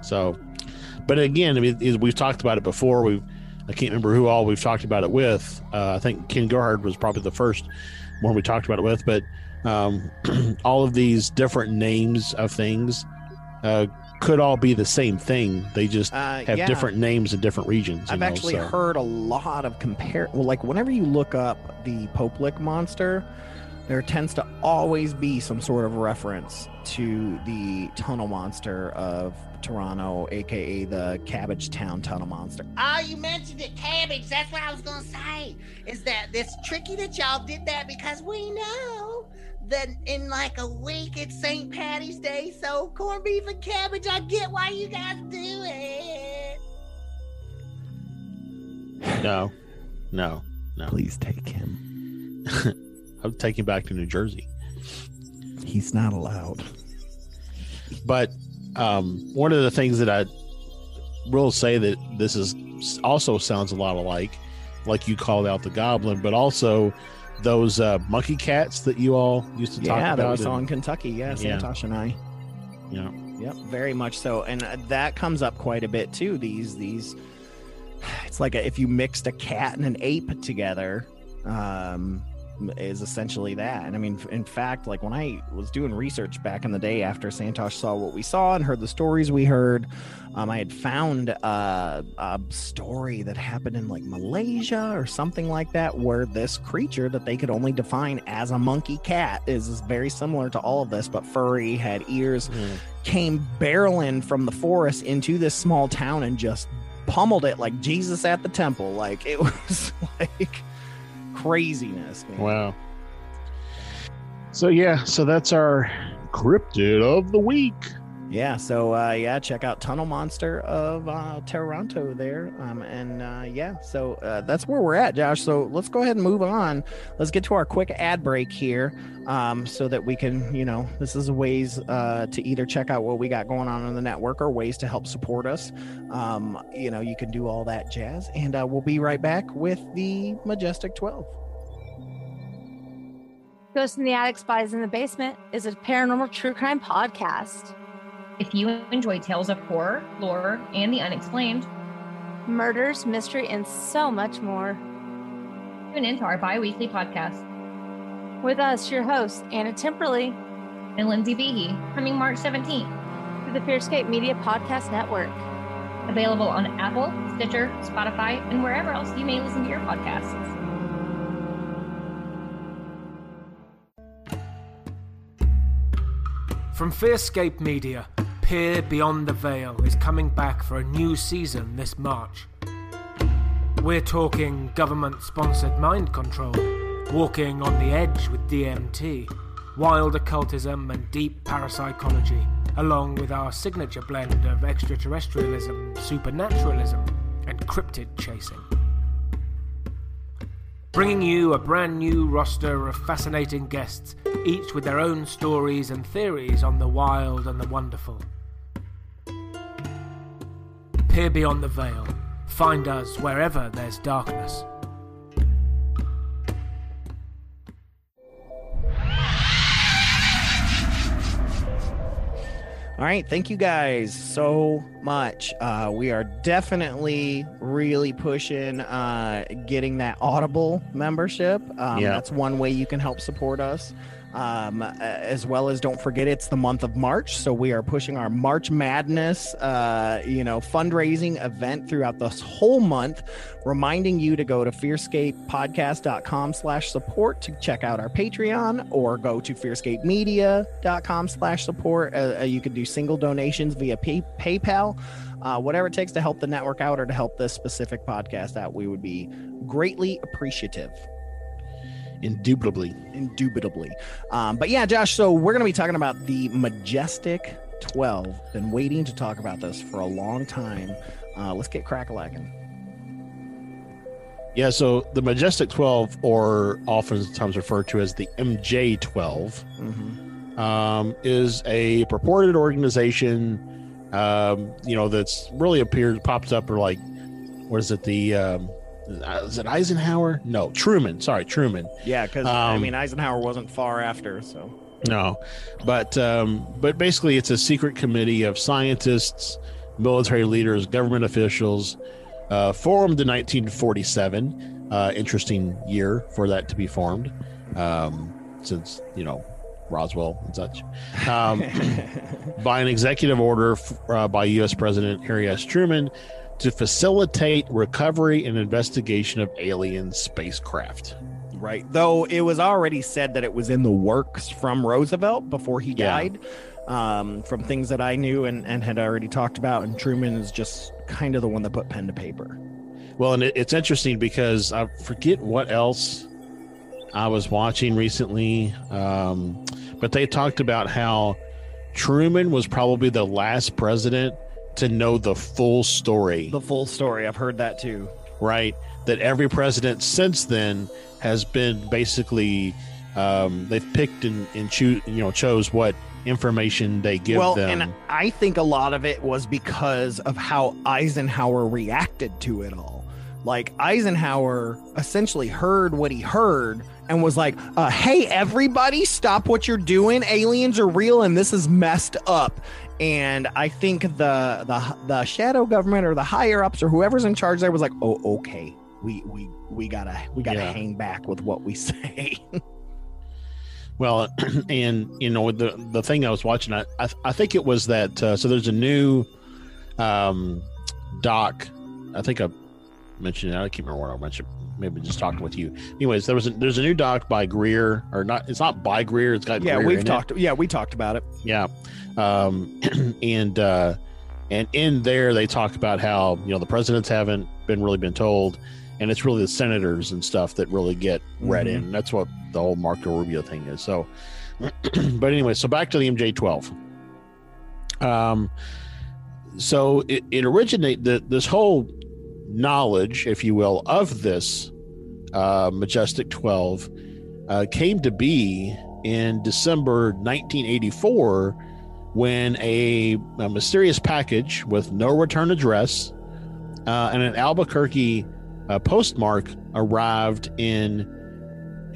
So, but again, I mean, we've talked about it before. We I can't remember who all we've talked about it with. Uh, I think Ken Gerhard was probably the first one we talked about it with. But um, all of these different names of things uh, could all be the same thing. They just Uh, have yeah. different names in different regions. you I've know, actually so- heard a lot of compare. Well, like whenever you look up the Poplick monster, there tends to always be some sort of reference to the tunnel monster of Toronto, aka the Cabbagetown tunnel monster. Oh, you mentioned it, cabbage. That's what I was gonna say. Is that it's tricky that y'all did that because we know that in like a week it's St. Patty's Day, so corned beef and cabbage. I get why you guys do it. No, no, no. Please take him. I'm taking him back to New Jersey. He's not allowed. But um, one of the things that I will say that this is also sounds a lot alike, like you called out the goblin, but also those uh, monkey cats that you all used to talk Yeah, about. that we saw in Kentucky. Yeah, Yeah. Santosh and I. Yeah. Yep, very much so, and uh, that comes up quite a bit too. These these, it's like a, if you mixed a cat and an ape together, um, is essentially that. And I mean, in fact, like when I was doing research back in the day after Santosh saw what we saw and heard the stories we heard, um, I had found uh, a story that happened in like Malaysia or something like that, where this creature that they could only define as a monkey cat is very similar to all of this, but furry, had ears, Mm. came barreling from the forest into this small town and just pummeled it like Jesus at the temple. Like it was like craziness. Man. Wow. So yeah, so that's our cryptid of the week. Yeah, so uh, yeah, check out Tunnel Monster of uh, Toronto there, um, and uh, yeah, so uh, that's where we're at, Josh. So let's go ahead and move on. Let's get to our quick ad break here, um, so that we can, you know, this is ways uh, to either check out what we got going on in the network or ways to help support us. Um, you know, you can do all that jazz, and uh, we'll be right back with the Majestic Twelve. Ghost in the Attic, Spies in the Basement is a paranormal true crime podcast. If you enjoy tales of horror, lore, and the unexplained, Murders, mystery, and so much more. tune into our bi weekly podcast. With us, your hosts, Anna Timperley, And Lindsay Behe, coming March 17th, through the Fearscape Media Podcast Network. available on Apple, Stitcher, Spotify, and wherever else you may listen to your podcasts. From Fearscape Media, Peer Beyond the Veil is coming back for a new season this March. We're talking government sponsored mind control, walking on the edge with DMT, wild occultism, and deep parapsychology, along with our signature blend of extraterrestrialism, supernaturalism, and cryptid chasing. Bringing you a brand new roster of fascinating guests, each with their own stories and theories on the wild and the wonderful. Peer beyond the veil. Find us wherever there's darkness. All right, thank you guys so much. Uh, we are definitely really pushing uh, getting that Audible membership. Um, Yeah. That's one way you can help support us. Um, as well as don't forget it's the month of March, so we are pushing our March Madness, uh, you know, fundraising event throughout this whole month. Reminding you to go to fearscapepodcast.com slash support to check out our Patreon or go to fearscapemedia.com slash support. Uh, uh, you can do single donations via pay- PayPal. Uh, whatever it takes to help the network out or to help this specific podcast out, we would be greatly appreciative. Indubitably. Indubitably. Um, but yeah, Josh, so we're going to be talking about the Majestic 12. Been waiting to talk about this for a long time. Uh, let's get crack-a-lacking. Yeah, so the Majestic 12, or oftentimes referred to as the MJ 12, Mm-hmm. um, is a purported organization, um, you know, that's really appeared, popped up, or like, what is it, the, um, is it Eisenhower? No, Truman. Sorry, Truman. Yeah, because I Um, mean Eisenhower wasn't far after, so No, but um, but basically, it's a secret committee of scientists, military leaders, government officials, uh, formed in 1947. Uh, interesting year for that to be formed, um, since you know Roswell and such. Um, by an executive order f- uh, by U.S. President Harry S. Truman to facilitate recovery and investigation of alien spacecraft. right. Though it was already said that it was in the works from Roosevelt before he Yeah. died. Um, from things that I knew and, and had already talked about, and Truman is just kind of the one that put pen to paper. Well, and it, it's interesting because I forget what else I was watching recently, um, but they talked about how Truman was probably the last president to know the full story, The full story. I've heard that too. right? That every president since then has been basically um, they've picked and, and choose you know chose what information they give well, them. and I think a lot of it was because of how Eisenhower reacted to it all. Like Eisenhower essentially heard what he heard and was like, uh, "Hey, everybody, stop what you're doing! Aliens are real, and this is messed up." And I think the the the shadow government or the higher ups or whoever's in charge there was like, "Oh, okay, we we we gotta we gotta Yeah. hang back with what we say. Well, and you know the the thing I was watching, I I, I think it was that. Uh, so there's a new um, doc. I think I mentioned it. I can't remember what I mentioned. Maybe just talking with you. Anyways, there was a, there's a new doc by Greer, or not? It's not by Greer. It's got yeah, Greer we've in it. talked. Yeah, we talked about it. Yeah. Um, and uh, and in there they talk about how you know the presidents haven't been really been told, and it's really the senators and stuff that really get read Mhm. in. That's what the whole Marco Rubio thing is. So, but anyway, so back to the MJ12. Um, so it, it originate the, this whole knowledge, if you will, of this uh, Majestic 12 uh, came to be in December 1984 when a, a mysterious package with no return address uh, and an Albuquerque uh, postmark arrived in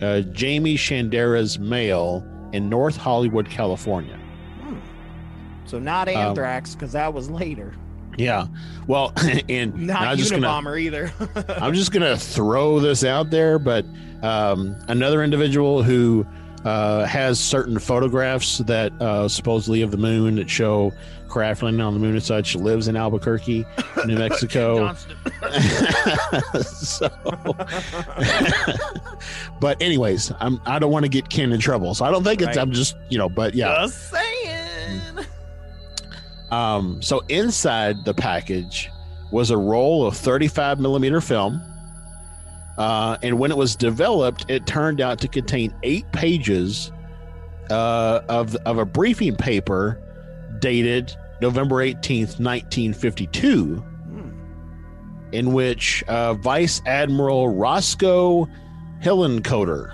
uh, Jaime Shandera's mail in North Hollywood, California. So not Um, anthrax because that was later. Yeah. Well, and Not I'm just gonna Unabomber either. I'm just gonna throw this out there, but um, another individual who uh, has certain photographs that uh, supposedly of the moon that show craft landing on the moon and such lives in Albuquerque, New Mexico. so, but anyways, I'm I don't want to get Ken in trouble, so I don't think it's. Right. I'm just you know, but yeah. Um, so inside the package was a roll of 35 millimeter film. Uh, and when it was developed, it turned out to contain eight pages uh, of, of a briefing paper dated November 18th, 1952, in which uh, Vice Admiral Roscoe Hillenkoetter,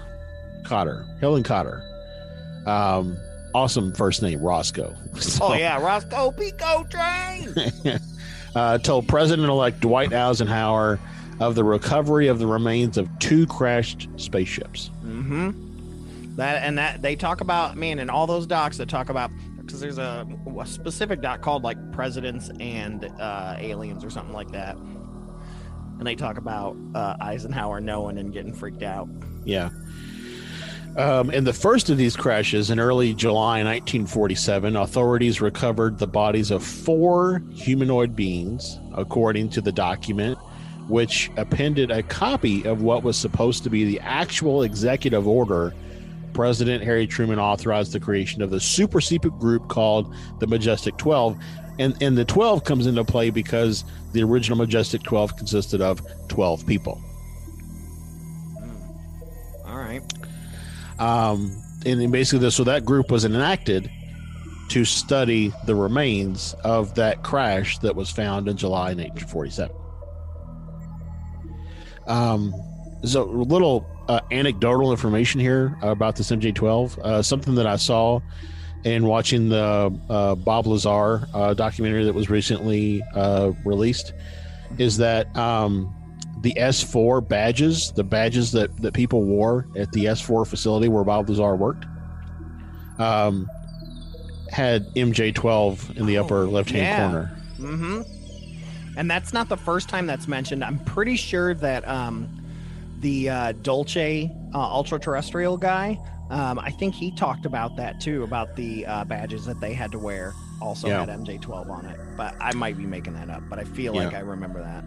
Cotter, Hillenkoetter, um, awesome first name, Roscoe. So- oh yeah, Rosco P. Coltrane. uh, told President-elect Dwight Eisenhower of the recovery of the remains of two crashed spaceships. Mm-hmm. That and that they talk about man and all those docs that talk about because there's a, a specific doc called like presidents and uh, aliens or something like that, and they talk about uh, Eisenhower knowing and getting freaked out. Yeah. Um, in the first of these crashes in early July 1947, authorities recovered the bodies of four humanoid beings, according to the document, which appended a copy of what was supposed to be the actual executive order. President Harry Truman authorized the creation of the super secret group called the Majestic 12. And, and the 12 comes into play because the original Majestic 12 consisted of 12 people. Um, and basically this, so that group was enacted to study the remains of that crash that was found in July 1947. Um, so a little uh, anecdotal information here about this MJ12. Uh, something that I saw in watching the uh, Bob Lazar uh, documentary that was recently uh, released is that um, the S4 badges, the badges that, that people wore at the S4 facility where Bob Lazar worked, um, had MJ12 in the upper left hand yeah. corner. Mm-hmm. And that's not the first time that's mentioned. I'm pretty sure that um, the uh, Dulce uh, ultra terrestrial guy, um, I think he talked about that too, about the uh, badges that they had to wear. Also Yeah. had MJ12 on it, but I might be making that up. But I feel like I remember that.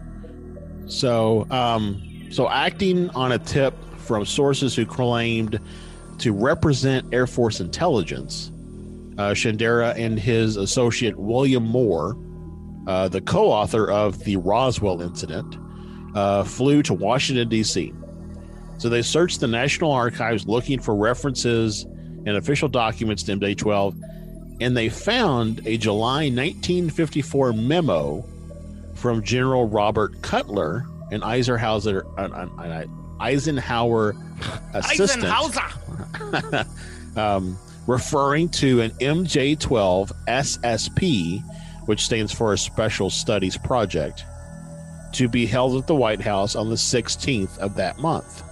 So, um, so acting on a tip from sources who claimed to represent Air Force intelligence, uh, Shandera and his associate William Moore, uh, the co-author of the Roswell incident, uh, flew to Washington D.C. So they searched the National Archives looking for references and official documents to MJ12, and they found a July 1954 memo from General Robert Cutler, an Eisenhower, an, an, Eisenhower assistant, um, referring to an MJ12 SSP, which stands for a Special Studies Project, to be held at the White House on the 16th of that month.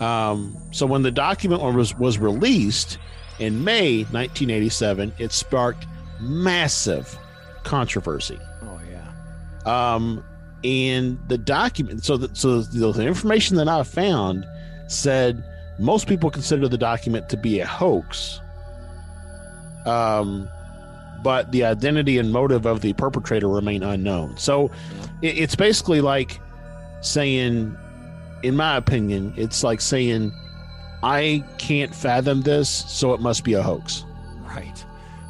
Um, so when the document was was released in May 1987, it sparked massive controversy. Oh yeah. Um, and the document. So, the, so the, the information that I found said most people consider the document to be a hoax. Um, but the identity and motive of the perpetrator remain unknown. So, it, it's basically like saying, in my opinion, it's like saying, I can't fathom this, so it must be a hoax. Right.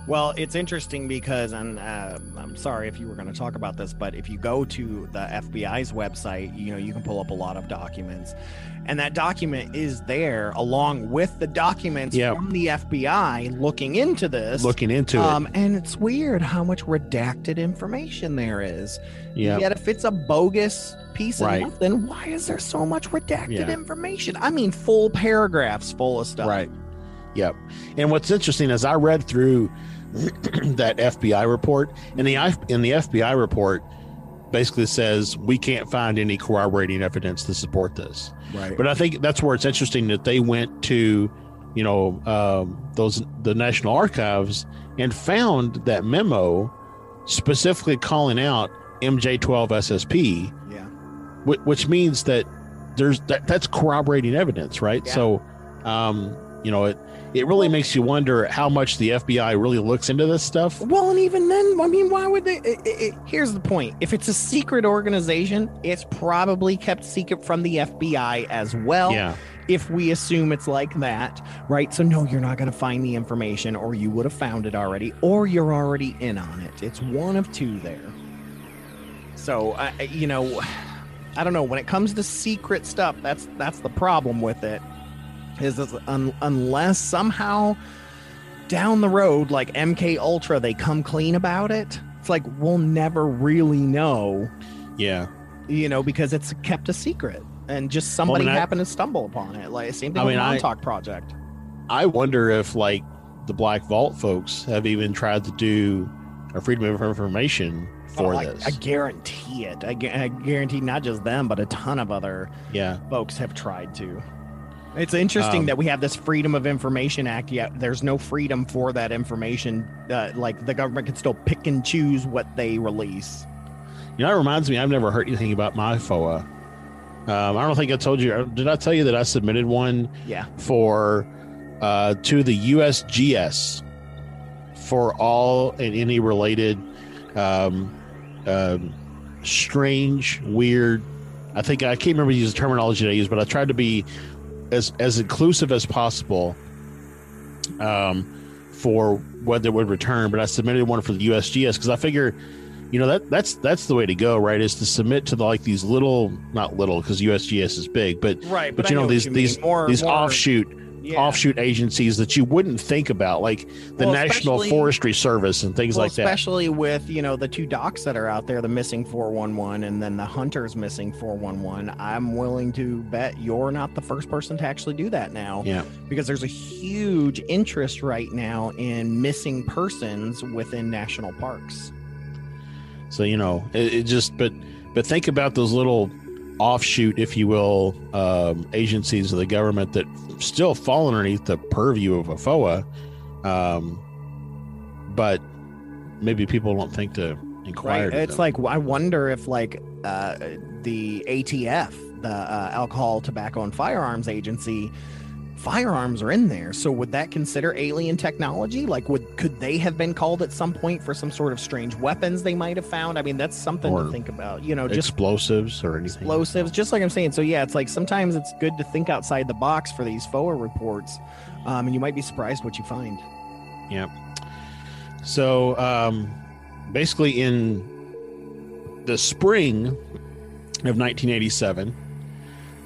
Well, it's interesting because, and uh, I'm sorry if you were going to talk about this, but if you go to the FBI's website, you know, you can pull up a lot of documents. And that document is there along with the documents Yep. from the FBI looking into this. Looking into Um, it. and it's weird how much redacted information there is. Yeah. Yet if it's a bogus piece of Right. nothing, why is there so much redacted Yeah. information? I mean, full paragraphs full of stuff. Right. Yep. And what's interesting is I read through that FBI report, and the I- and the FBI report basically says we can't find any corroborating evidence to support this. Right. But I think that's where it's interesting that they went to, you know, um, those the National Archives and found that memo specifically calling out MJ12 SSP. Yeah. Which, which means that there's that that's corroborating evidence, right? Yeah. So, um, you know, it it really makes you wonder how much the FBI really looks into this stuff. Well, and even then, I mean, why would they? It, it, here's the point: if it's a secret organization, it's probably kept secret from the FBI as well. Yeah. If we assume it's like that, right? So no, you're not going to find the information, or you would have found it already, or you're already in on it. It's one of two there. So, you know, I don't know. When it comes to secret stuff, that's that's the problem with it. Is this, un, unless somehow down the road, like MK Ultra, they come clean about it. It's like we'll never really know, Yeah. you know, because it's kept a secret, and just somebody mean, I- happened to stumble upon it. Like same thing I with mean, I- Montauk Project. I wonder if like the Black Vault folks have even tried to do a freedom of information for Oh, I- this. I, guarantee it. I, I guarantee not just them, but a ton of other yeah. folks have tried to. It's interesting Um, that we have this Freedom of Information Act, yet there's no freedom for that information. Uh, like the government can still pick and choose what they release. You know, it reminds me. I've never heard anything about my FOA. Um, I don't think I told you. Did I tell you that I submitted one Yeah. for uh, to the USGS for all and any related um, um, strange, weird. I think I can't remember the terminology I used, but I tried to be as as inclusive as possible um, for what they would return. But I submitted one for the USGS because I figure, you know, that that's that's the way to go, right? Is to submit to like these little, not little, because USGS is big, but Right, but, but you know, know these you these More- these more- offshoot Yeah. offshoot agencies that you wouldn't think about, like the Well, National Forestry Service and things Well, like that. especially with you know the two docs that are out there, the missing 411 and then the hunters missing 411. I'm willing to bet you're not the first person to actually do that now. Yeah. Because there's a huge interest right now in missing persons within national parks. So you know, it, it just but but think about those little offshoot, if you will, um, agencies of the government that still fall underneath the purview of a FOA, um, but maybe people don't think to inquire. Right. It's them. like I wonder if like uh, the ATF, the uh, Alcohol, Tobacco, and Firearms Agency, firearms are in there. So would that consider alien technology? Like, would could they have been called at some point for some sort of strange weapons they might have found? I mean, that's something Or to think about. You know, just explosives or anything. explosives, just like I'm saying. So yeah, it's like sometimes it's good to think outside the box for these FOA reports, um, and you might be surprised what you find. Yep. So um, basically, in the spring of 1987,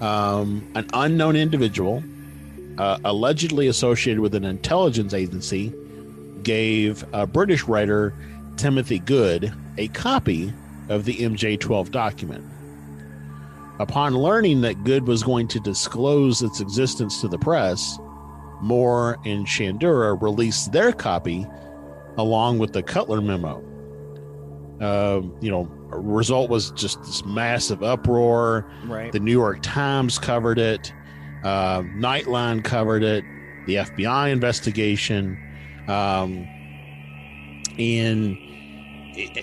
um, an unknown individual, uh, allegedly associated with an intelligence agency, gave a British writer, Timothy Good, a copy of the MJ12 document. Upon learning that Good was going to disclose its existence to the press, Moore and Shandera released their copy along with the Cutler memo. Um, you know, result was just this massive uproar. Right. The New York Times covered it. Uh, Nightline covered it. The FBI investigation. Um, and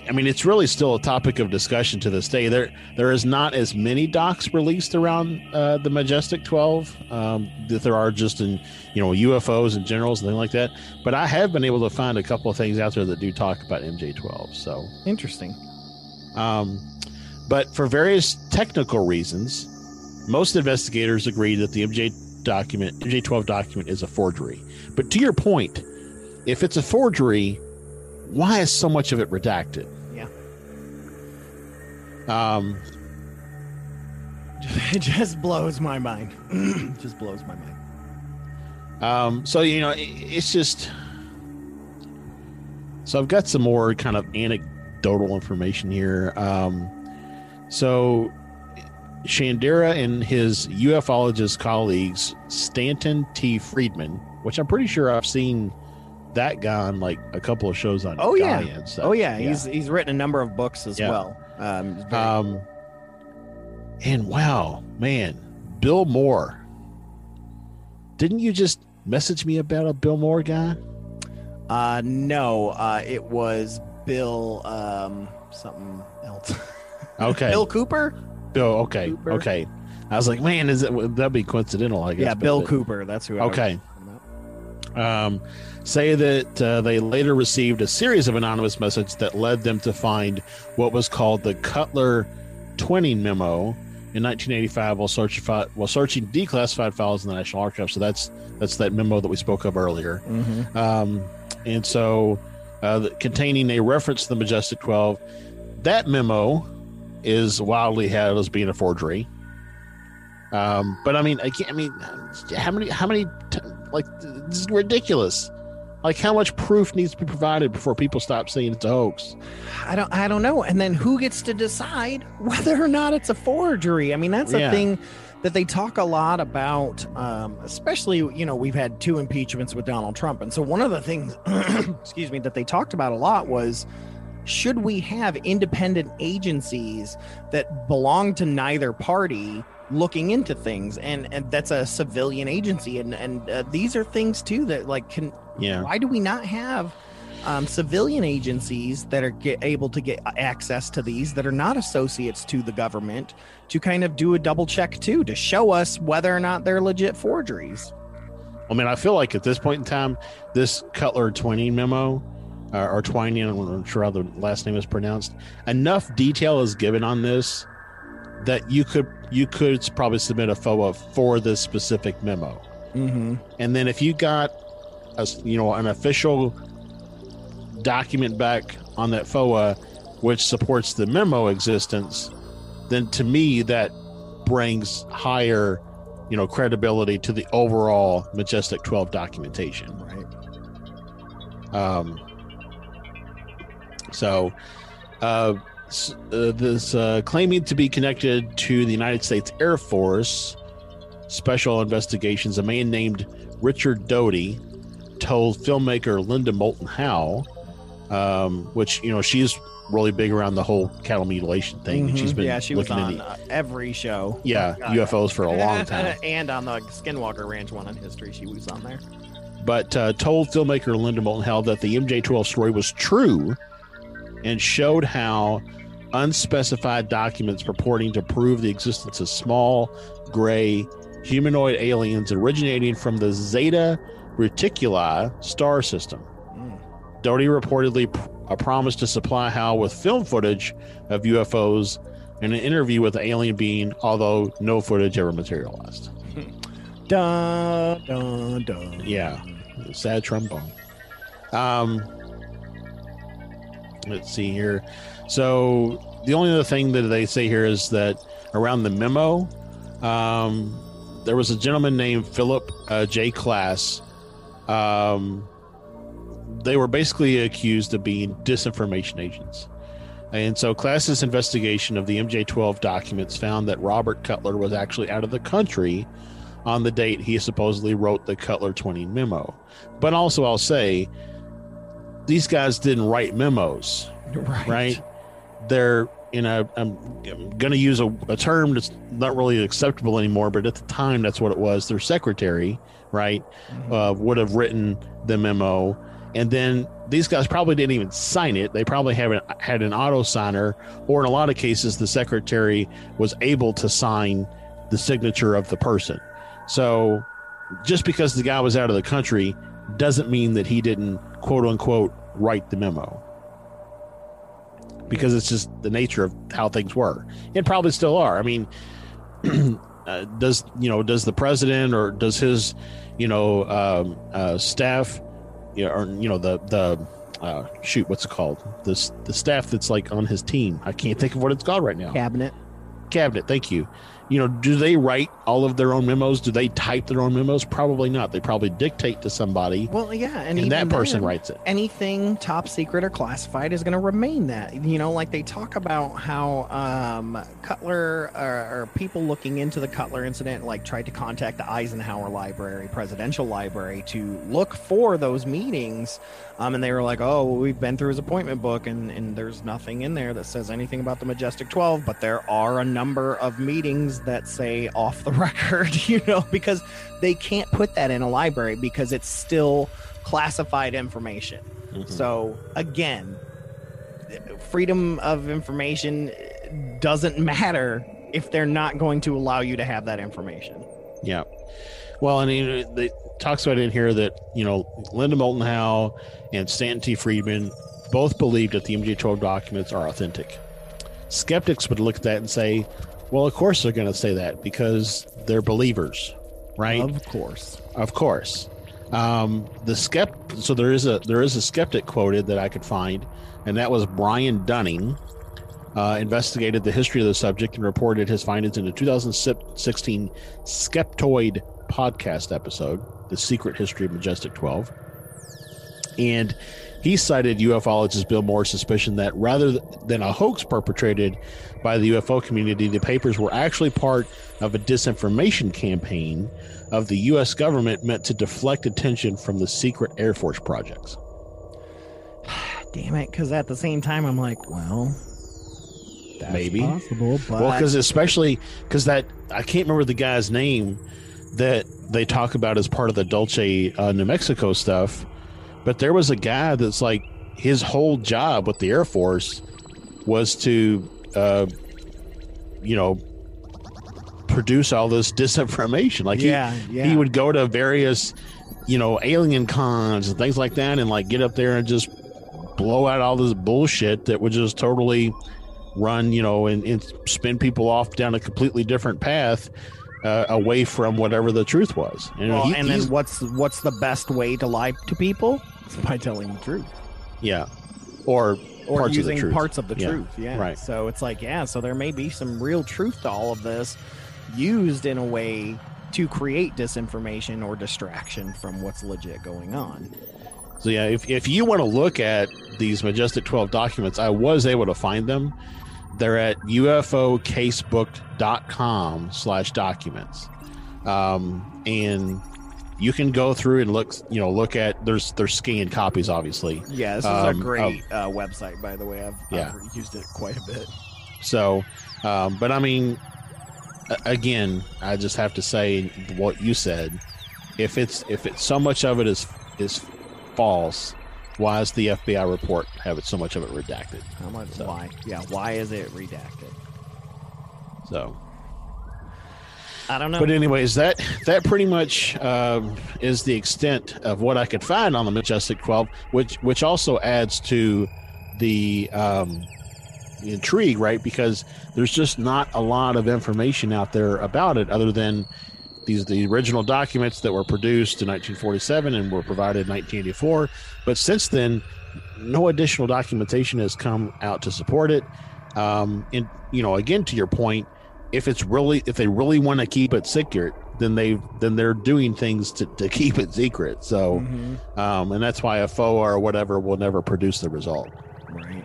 I mean, it's really still a topic of discussion to this day. There, there is not as many docs released around uh, the Majestic 12 um, that there are just in, you know, UFOs and generals and things like that. But I have been able to find a couple of things out there that do talk about MJ12. So interesting. Um, but for various technical reasons, most investigators agree that the MJ document, MJ12 document, is a forgery. But to your point, if it's a forgery, why is so much of it redacted? Yeah. Um, it just blows my mind. just blows my mind. Um, so you know, it, it's just. So I've got some more kind of anecdotal information here. Um, so Shandera and his ufologist colleagues, Stanton T. Friedman, which I'm pretty sure I've seen that guy on like a couple of shows on. Oh yeah, Gaia oh yeah. He's he's written a number of books as Yeah. well. Um, very- Um, and wow, man, Bill Moore. Didn't you just message me about a Bill Moore guy? uh, no, uh, it was Bill um something else. Okay, Bill Cooper. Bill. Okay, Cooper. okay. I was like, man, is it? would that be coincidental? I guess. Yeah, Bill but- Cooper. That's who. I was Okay. um, say that uh, they later received a series of anonymous messages that led them to find what was called the Cutler Twining Memo in 1985 while searching while searching declassified files in the National Archives. So that's that's that memo that we spoke of earlier. Mhm. Um, and so uh, the- containing a reference to the Majestic 12. That memo is wildly hailed as being a forgery. Um, but I mean, I can't. I mean, how many? How many? T- like, this is ridiculous. Like, how much proof needs to be provided before people stop saying it's a hoax? I don't I don't know. And then who gets to decide whether or not it's a forgery? I mean, that's a Yeah. thing that they talk a lot about. Um, especially, you know, we've had two impeachments with Donald Trump, and so one of the things, excuse me, that they talked about a lot was. Should we have independent agencies that belong to neither party looking into things, and and that's a civilian agency, and and uh, these are things too that like can Yeah. why do we not have um, civilian agencies that are get, able to get access to these that are not associates to the government to kind of do a double check too to show us whether or not they're legit forgeries I mean, I feel like at this point in time, this Cutler Twining memo, uh, or Twining, I'm not sure how the last name is pronounced. Enough detail is given on this that you could you could probably submit a FOA for this specific memo. mm-hmm. And then if you got a you know an official document back on that FOA which supports the memo existence, then to me that brings higher you know credibility to the overall Majestic 12 documentation. right Um, so, uh, uh, this uh, claiming to be connected to the United States Air Force Special Investigations, a man named Richard Doty told filmmaker Linda Moulton Howe, um, which you know she's really big around the whole cattle mutilation thing, and she's been yeah she was on into uh, every show. Yeah Uh, UFOs for a long time. and on the skinwalker ranch one on history she was on there. But uh, told filmmaker Linda Moulton Howe that the MJ12 story was true and showed how unspecified documents purporting to prove the existence of small, gray, humanoid aliens originating from the Zeta Reticuli star system. Mm. Doty reportedly pr- promised to supply Howe with film footage of UFOs in an interview with the alien being, although no footage ever materialized. dun dun dun Yeah, sad trombone. Um, let's see here. So the only other thing that they say here is that around the memo, um, there was a gentleman named Philip uh, J. Klass. Um, they were basically accused of being disinformation agents. And so, Klass's investigation of the MJ12 documents found that Robert Cutler was actually out of the country on the date he supposedly wrote the Cutler 20 memo. But also, I'll say these guys didn't write memos, right right? They're in a, I'm, going to use a, a term that's not really acceptable anymore, but at the time, that's what it was. Their secretary, right, uh, would have written the memo. and then these guys probably didn't even sign it. They probably haven't had an auto signer, or in a lot of cases, the secretary was able to sign the signature of the person. So just because the guy was out of the country doesn't mean that he didn't quote unquote write the memo. Because it's just the nature of how things were. And probably still are. I mean, uh, does you know does the president or does his you know um, uh, staff you know, or you know the the uh, shoot what's it called? This the staff that's like on his team. I can't think of what it's called right now. Cabinet. cabinet. Thank you you know do they write all of their own memos do they type their own memos probably not they probably dictate to somebody Well, yeah, and, and, that person then, writes it Anything top secret or classified is going to remain that. You know, like they talk about how um, Cutler or, or people looking into the Cutler incident, like tried to contact the Eisenhower Library, Presidential Library, to look for those meetings. Um, and they were like, "Oh, well, we've been through his appointment book, and and there's nothing in there that says anything about the Majestic 12, but there are a number of meetings that say off the record, you know, because they can't put that in a library because it's still classified information. So again, freedom of information doesn't matter if they're not going to allow you to have that information. Yeah. Well, I mean, it talks about in here that, you know, Linda Moulton Howe and Stanton T. Friedman both believe that the MJ12 documents are authentic. Skeptics would look at that and say, well, of course they're going to say that because they're believers, right? Of course. Of course. Um, the skept so there is a there is a skeptic quoted that I could find, and that was Brian Dunning. Uh, investigated the history of the subject and reported his findings in the 2016 Skeptoid podcast episode, "The Secret History of Majestic 12." And he cited ufologist Bill Moore's suspicion that rather than a hoax perpetrated by the UFO community, the papers were actually part of a disinformation campaign of the U.S. government meant to deflect attention from the secret Air Force projects. Damn it, because at the same time I'm like, well, that's Maybe. possible, but Well, because especially because that I can't remember the guy's name that they talk about as part of the Dulce, uh, New Mexico stuff, but there was a guy that's like his whole job with the Air Force was to, uh, you know, produce all this disinformation. Like Yeah, he, yeah. he would go to various, you know, alien cons and things like that, and like get up there and just blow out all this bullshit that would just totally run, you know, and, and spin people off down a completely different path uh, away from whatever the truth was. You know, Well, he- and then what's what's the best way to lie to people? It's by telling the truth. yeah, or or parts using of the truth. parts of the Yeah, truth. Yeah. right. So it's like, yeah, so there may be some real truth to all of this used in a way to create disinformation or distraction from what's legit going on. So yeah, if, if you want to look at these Majestic 12 documents, I was able to find them. They're at ufocasebook.com slash documents. Um, and you can go through and look, you know, look at, there's, there's scanned copies, obviously. Yeah, this is um, a of- great uh, website, by the way. I've, Yeah. I've used it quite a bit. So, um, but I mean, again, I just have to say what you said. If it's if it's so much of it is is false, why does the FBI report have it so much of it redacted? How much? So- Why? Yeah. Why is it redacted? So, I don't know. but anyways, that that pretty much um, is the extent of what I could find on the Majestic 12, which which also adds to the um, the intrigue, right? Because there's just not a lot of information out there about it, other than these the original documents that were produced in 1947 and were provided in 1984. But since then, no additional documentation has come out to support it. Um, and you know, again, to your point, if it's really if they really want to keep it secret, then they then they're doing things to, to keep it secret. So, Mhm. um, and that's why a FOIA or whatever will never produce the result. Right.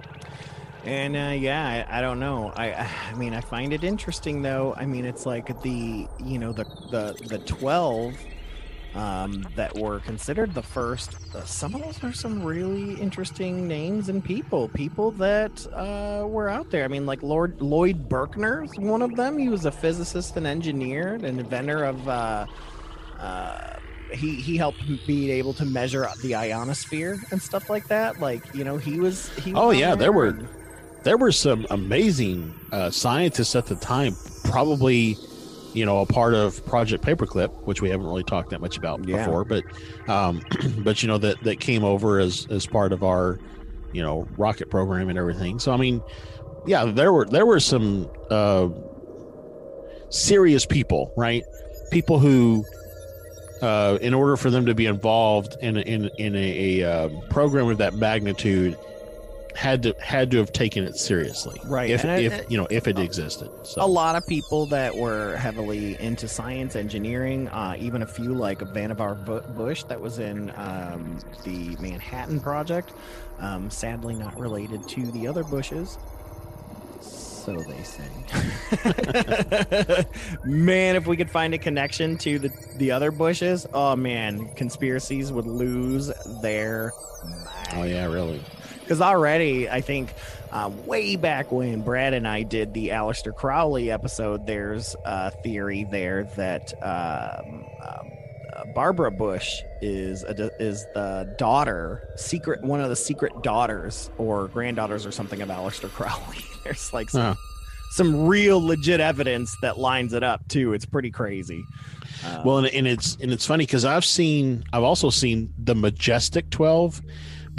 And uh, yeah, I, I don't know. I I mean, I find it interesting though. I mean, it's like the you know the the the twelve um, that were considered the first. Uh, some of those are some really interesting names and people. People that uh, were out there. I mean, like Lord Lloyd Berkner is one of them. He was a physicist and engineer, an inventor of. Uh, uh, he he helped be able to measure the ionosphere and stuff like that. Like you know, he was. He was Oh yeah, there were and- there were some amazing uh, scientists at the time. Probably, you know, a part of Project Paperclip, which we haven't really talked that much about Yeah. before. But, um, but you know that that came over as as part of our, you know, rocket program and everything. So I mean, yeah, there were there were some uh, serious people, right? People who. Uh, in order for them to be involved in in in a, a uh, program of that magnitude, had to had to have taken it seriously, Right, If I- if you know if it existed. So a lot of people that were heavily into science, engineering, uh, even a few like Vannevar Bu- Bush that was in um, the Manhattan Project. Um, sadly, not related to the other Bushes. So they say. man, if we could find a connection to the, the other Bushes, oh man, conspiracies would lose their oh yeah, really. Because already I think uh, way back when Brad and I did the Aleister Crowley episode, there's a theory there that um, um, uh, Barbara Bush is a, is the daughter, secret one of the secret daughters or granddaughters or something of Aleister Crowley. there's like some, Huh. some real legit evidence that lines it up too. It's pretty crazy. Uh, Well, and, and it's and it's funny because I've seen I've also seen the Majestic Twelve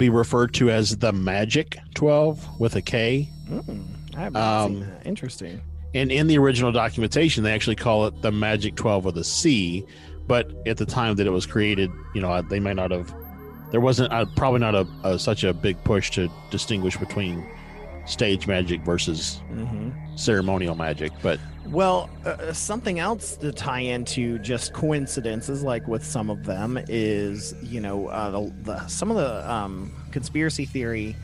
be referred to as the Magic Twelve with a K. mm, I haven't um, seen that. Interesting. And in the original documentation, they actually call it the Magic Twelve with a C. But at the time that it was created, you know, they might not have. There wasn't uh, probably not a, a such a big push to distinguish between stage magic versus hmm ceremonial magic. But Well, uh, something else to tie into just coincidences, like with some of them, is you know uh, the, the some of the um, conspiracy theory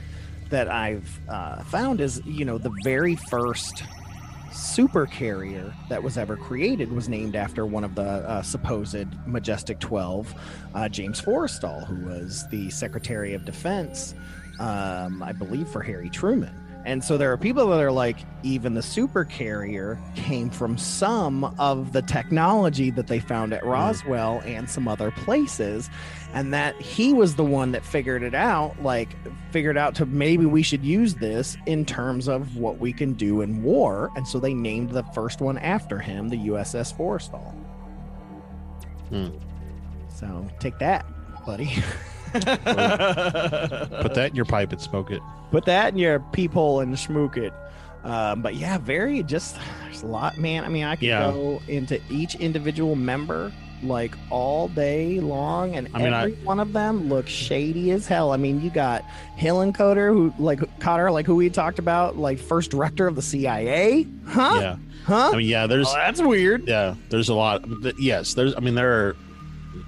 that I've uh, found is you know the very first super carrier that was ever created was named after one of the uh, supposed Majestic 12, uh, James Forrestal, who was the Secretary of Defense, um, I believe, for Harry Truman. And so there are people that are like, even the super carrier came from some of the technology that they found at Roswell and some other places. And that he was the one that figured it out, like, figured out to maybe we should use this in terms of what we can do in war. And so they named the first one after him, the USS Forrestal. Hmm. So take that, buddy. put that in your pipe and smoke it. put that in your peephole and smoke it. Um, but yeah, very just there's a lot, man. I mean, I could Yeah. go into each individual member like all day long, and I mean, I- every one of them looks shady as hell. I mean, you got Hillenkoetter, who like Cotter, like who we talked about, like first director of the CIA, huh? Yeah. Huh? I mean, yeah. There's Oh, that's weird. yeah. There's a lot. Yes. There's. I mean, there are.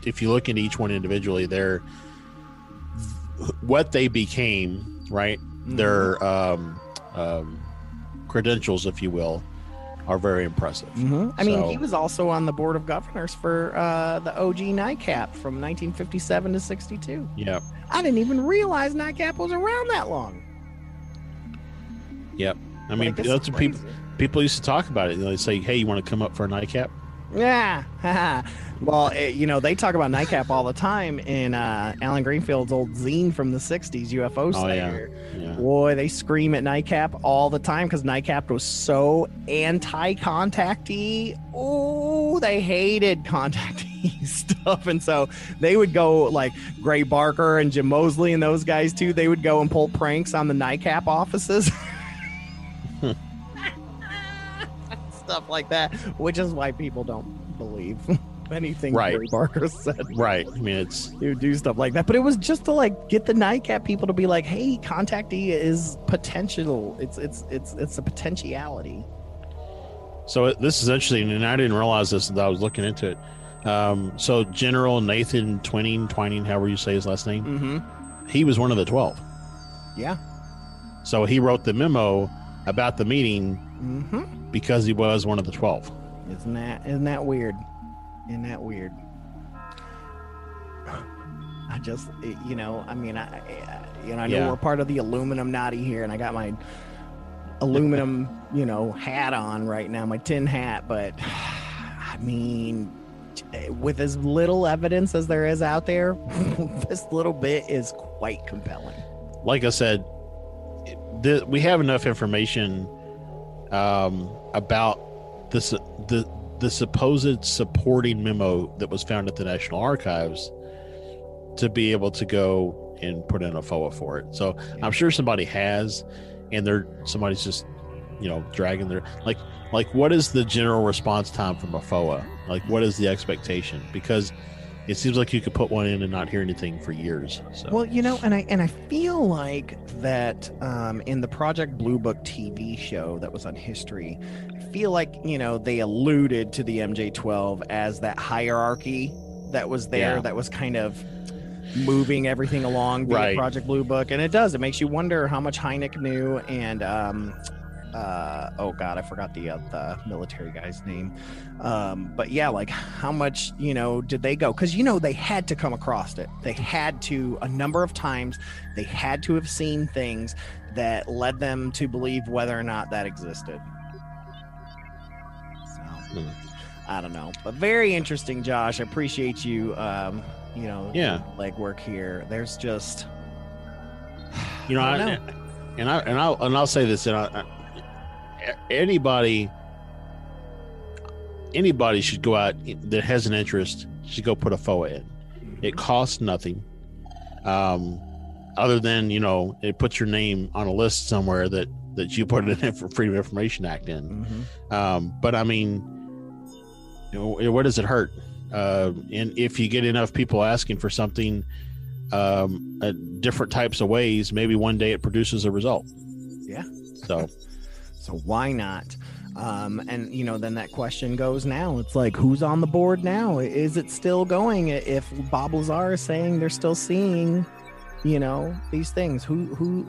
If you look into each one individually, they're what they became. Right. Their um, um, credentials, if you will, are very impressive. Mhm. I mean, he was also on the board of governors for uh, the OG NICAP from 1957 to 62. Yeah. I didn't even realize NICAP was around that long. Yep. I mean, Like, it's that's what people people used to talk about it. You know, they say, "Hey, you want to come up for a nightcap?" Yeah. well, it, you know, they talk about NICAP all the time in uh, Alan Greenfield's old zine from the 60s, UFO Oh, yeah. Yeah. Boy, they scream at NICAP all the time because NICAP was so anti contactee. Oh, they hated contactee stuff. And so they would go like Gray Barker and Jim Moseley and those guys too. They would go and pull pranks on the NICAP offices. stuff like that, which is why people don't believe anything Right. Gray Barker said. Right. I mean, it's would do stuff like that, but it was just to like get the NICAP people to be like, "Hey, contactee is potential. It's it's it's it's a potentiality." So it- this is interesting, and I didn't realize this until I was looking into it. Um, so General Nathan Twining, Twining, however you say his last name, Mm-hmm. he was one of the twelve. Yeah. So he wrote the memo about the meeting Mm-hmm. because he was one of the twelve. Isn't that isn't that weird? Isn't that weird? I just, you know, I mean, I, I you know, I know Yeah. we're part of the aluminum naughty here, and I got my aluminum, you know, hat on right now, my tin hat. But I mean, with as little evidence as there is out there, this little bit is quite compelling. Like I said, we have enough information um, about this the the supposed supporting memo that was found at the National Archives to be able to go and put in a FOIA for it. So I'm sure somebody has, and they're somebody's just you know dragging their like like what is the general response time from a FOIA? Like what is the expectation? Because it seems like you could put one in and not hear anything for years. So Well, you know, and I and I feel like that um, in the Project Blue Book TV show that was on History, I feel like you know they alluded to the MJ12 as that hierarchy that was there Yeah. that was kind of moving everything along Right. Project Blue Book, and it does. It makes you wonder how much Hynek knew, and um, uh, oh god, I forgot the uh, the military guy's name. Um, but yeah, like how much you know did they go? Because you know they had to come across it. They had to a number of times. They had to have seen things that led them to believe whether or not that existed. So I don't know, but very interesting, Josh. I appreciate you. Um, you know, Yeah. legwork here. There's just you know, I I know. and I and I'll and I'll say this, and I, I, anybody anybody should go out that has an interest should go put a FOIA in. It costs nothing, um, other than you know it puts your name on a list somewhere that that you put it in for Freedom of Information Act in. Um, but I mean, you know, what does it hurt? Uh, and if you get enough people asking for something um, at different types of ways, maybe one day it produces a result. Yeah. So, so why not? Um, and you know, then that question goes now. It's like, who's on the board now? Is it still going? If Bob Lazar is saying they're still seeing, you know, these things, who who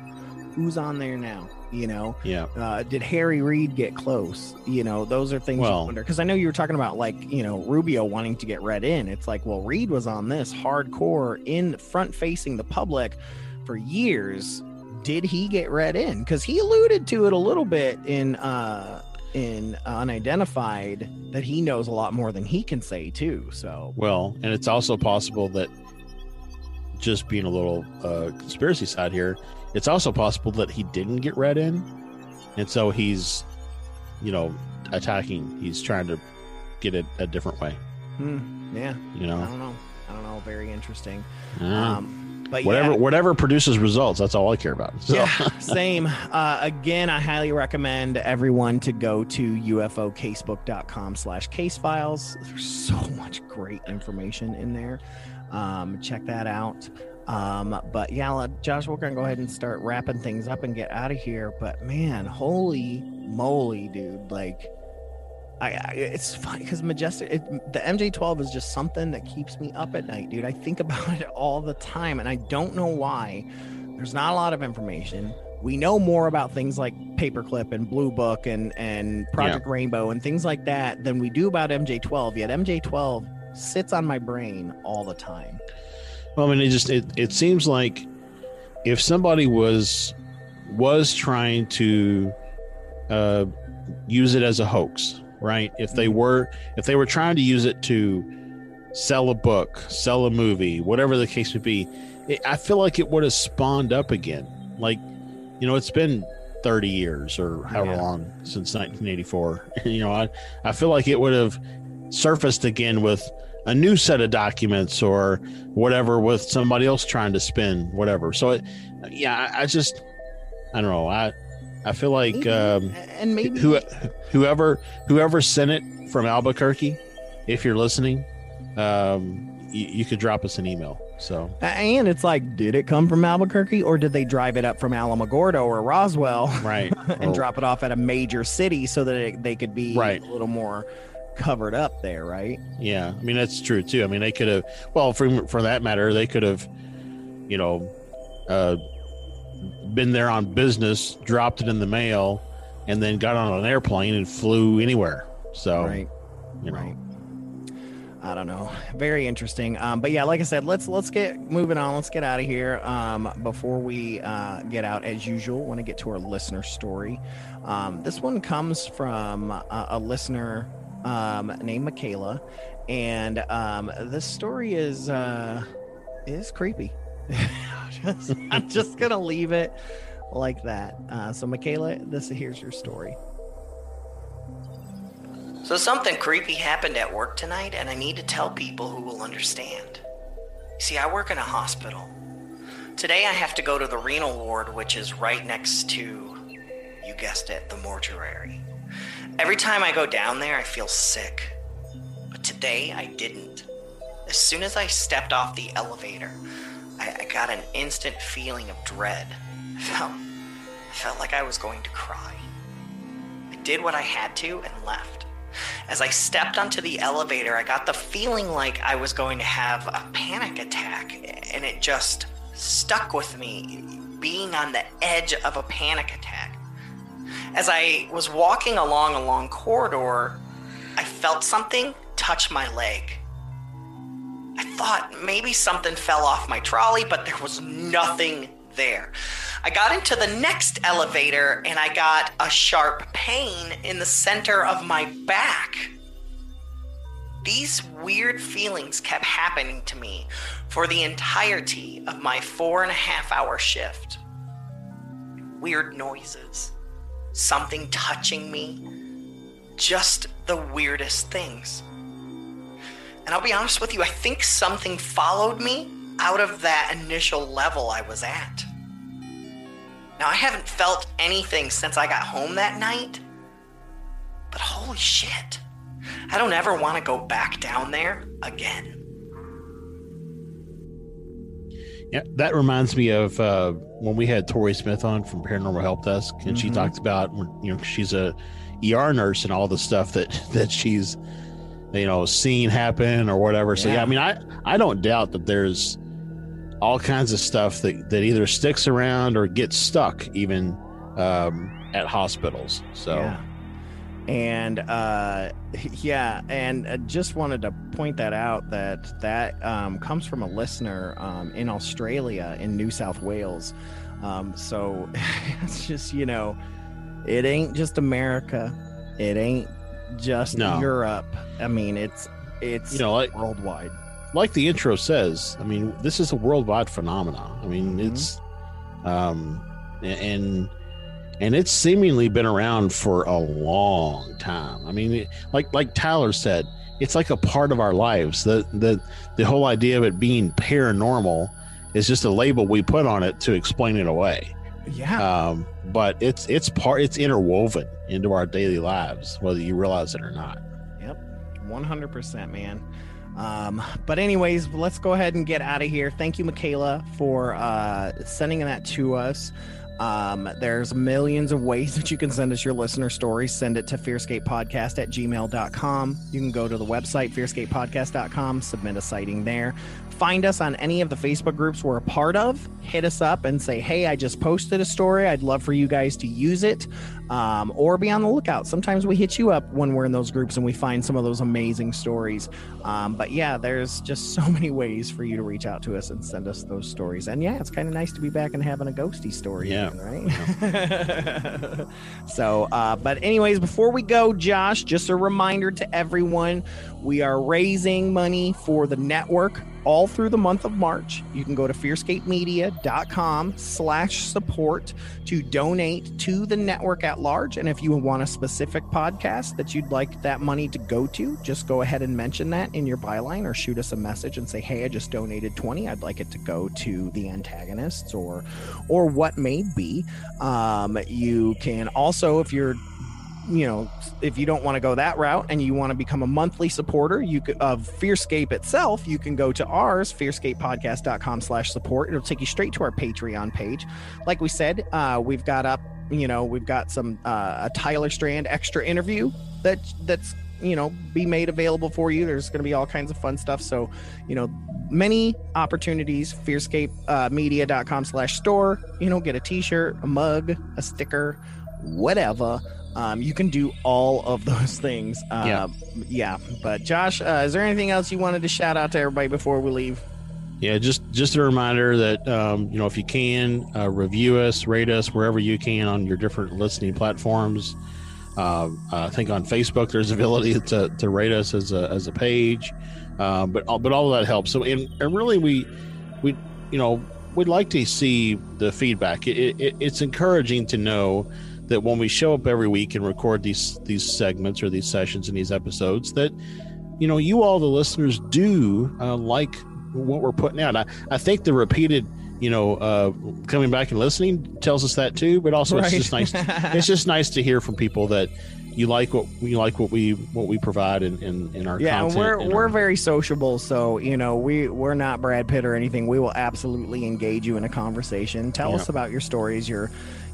who's on there now? You know, yeah. uh, did Harry Reid get close? You know, those are things Well- you wonder. Because I know you were talking about like you know Rubio wanting to get read in. It's like, well, Reid was on this hardcore in front facing the public for years. Did he get read in? Because he alluded to it a little bit in uh in unidentified that he knows a lot more than he can say too. So Well, and it's also possible that just being a little uh, conspiracy side here, it's also possible that he didn't get read in, and so he's, you know, attacking. He's trying to get it a different way. hmm, yeah, You know? I don't know. I don't know. Very interesting. Yeah. Um, but whatever, yeah, whatever produces results. That's all I care about. So, Yeah, same. Uh, again, I highly recommend everyone to go to ufocasebook.com slash case files. There's so much great information in there. Um, check that out. Um, but yeah, Josh, we're going to go ahead and start wrapping things up and get out of here. But man, holy moly, dude. Like, I, I it's funny because majestic it, the mj12 is just something that keeps me up at night dude. I think about it all the time and i don't know why. There's not a lot of information. We know more about things like paperclip and blue book and and project rainbow and things like that than we do about mj12 yet mj12 sits on my brain all the time. Well, I mean, it just it, it seems like if somebody was was trying to uh, use it as a hoax, right? If they mm-hmm. were if they were trying to use it to sell a book, sell a movie, whatever the case would be, it, I feel like it would have spawned up again. Like, you know, it's been 30 years or however Yeah. long since 1984. you know, I I feel like it would have surfaced again with a new set of documents or whatever with somebody else trying to spin whatever. So it, yeah, I, I just I don't know. I I feel like Maybe. um, and maybe who whoever whoever sent it from Albuquerque, if you're listening, um, you, you could drop us an email. So and it's like did it come from albuquerque or did they drive it up from alamogordo or roswell right and Or- drop it off at a major city so that it, they could be Right. a little more covered up there, right? Yeah, I mean that's true too. I mean they could have, well, for for that matter, they could have, you know, uh, been there on business, dropped it in the mail, and then got on an airplane and flew anywhere. So, Right. you know, Right. I don't know. Very interesting. Um, but yeah, like I said, let's let's get moving on. Let's get out of here. Um, before we uh, get out, as usual, want to get to our listener story. Um, this one comes from a, a listener um, named Michaela, and um, this story is uh, is creepy. I'm just gonna leave it like that. Uh, so, Michaela, this here's your story. So something creepy happened at work tonight, and I need to tell people who will understand. See, I work in a hospital. Today I have to go to the renal ward, which is right next to, you guessed it, the mortuary. Every time I go down there, I feel sick. But today I didn't. As soon as I stepped off the elevator, I, I got an instant feeling of dread. I felt, I felt like I was going to cry. I did what I had to and left. As I stepped onto the elevator, I got the feeling like I was going to have a panic attack, and it just stuck with me, being on the edge of a panic attack. As I was walking along a long corridor, I felt something touch my leg. I thought maybe something fell off my trolley, but there was nothing there. I got into the next elevator and I got a sharp pain in the center of my back. These weird feelings kept happening to me for the entirety of my four and a half hour shift. Weird noises, something touching me, just the weirdest things. And I'll be honest with you, I think something followed me out of that initial level I was at. Now, I haven't felt anything since I got home that night, but holy shit, I don't ever want to go back down there again. Yeah, that reminds me of uh, when we had Tori Smith on from Paranormal Help Desk, and she Mhm. talked about you know she's a ER nurse and all the stuff that that she's you know seen happen or whatever. So yeah, Yeah. I mean, I I don't doubt that there's all kinds of stuff that that either sticks around or gets stuck even um, at hospitals. So Yeah. And uh, yeah, and uh, just wanted to point that out that that um, comes from a listener um, in Australia, in New South Wales. Um, so it's just you know, it ain't just America, it ain't just No. Europe. I mean, it's it's you know, like worldwide. like the intro says, I mean, this is a worldwide phenomenon. I mean, Mhm. it's um and and it's seemingly been around for a long time. I mean, it, like like Tyler said, it's like a part of our lives. The the the whole idea of it being paranormal is just a label we put on it to explain it away. Yeah. Um, but it's it's part it's interwoven into our daily lives, whether you realize it or not. Yep, 100%, man. Um, but anyways, let's go ahead and get out of here. Thank you, Michaela, for uh, sending that to us. Um, there's millions of ways that you can send us your listener stories. Send it to fearscapepodcast at gmail.com. You can go to the website, fearscapepodcast.com, submit a sighting there. Find us on any of the Facebook groups we're a part of. Hit us up and say, hey, I just posted a story. I'd love for you guys to use it um, or be on the lookout. Sometimes we hit you up when we're in those groups and we find some of those amazing stories. Um, but yeah, there's just so many ways for you to reach out to us and send us those stories. And yeah, it's kind of nice to be back and having a ghosty story. Yeah. again, right? so, uh, but anyways, before we go, Josh, just a reminder to everyone we are raising money for the network all through the month of March. You can go to fearscapemedia.com slash support to donate to the network at large. And if you want a specific podcast that you'd like that money to go to, just go ahead and mention that in your byline or shoot us a message and say, hey, I just donated 20. I'd like it to go to the antagonists or or what may be. Um, you can also, if you're you know, if you don't want to go that route and you want to become a monthly supporter, you could, of Fearscape itself, you can go to ours, fearscapepodcast.com slash support. It'll take you straight to our Patreon page. Like we said, uh, we've got up, you know, we've got some, uh, a Tyler Strand extra interview that that's, you know, be made available for you. There's going to be all kinds of fun stuff. So, you know, many opportunities, fearscapemedia.com slash store, you know, get a t-shirt, a mug, a sticker, whatever. Um, you can do all of those things. Uh, Yeah. yeah. But Josh, uh, is there anything else you wanted to shout out to everybody before we leave? Yeah, just just a reminder that um, you know if you can uh, review us, rate us wherever you can on your different listening platforms. Uh, I think on Facebook there's ability to, to rate us as a, as a page, uh, but all, but all of that helps. So and, and really we we you know we'd like to see the feedback. It, it, it's encouraging to know that when we show up every week and record these these segments or these sessions and these episodes, that you know you all the listeners do uh, like what we're putting out. I, I think the repeated you know, uh, coming back and listening tells us that too. But also, Right. it's just nice. it's just nice to hear from people that you like what you like what we what we provide in in, in our yeah, content. we're and we're our- very sociable, so you know we we're not Brad Pitt or anything. We will absolutely engage you in a conversation. Tell us about your stories, your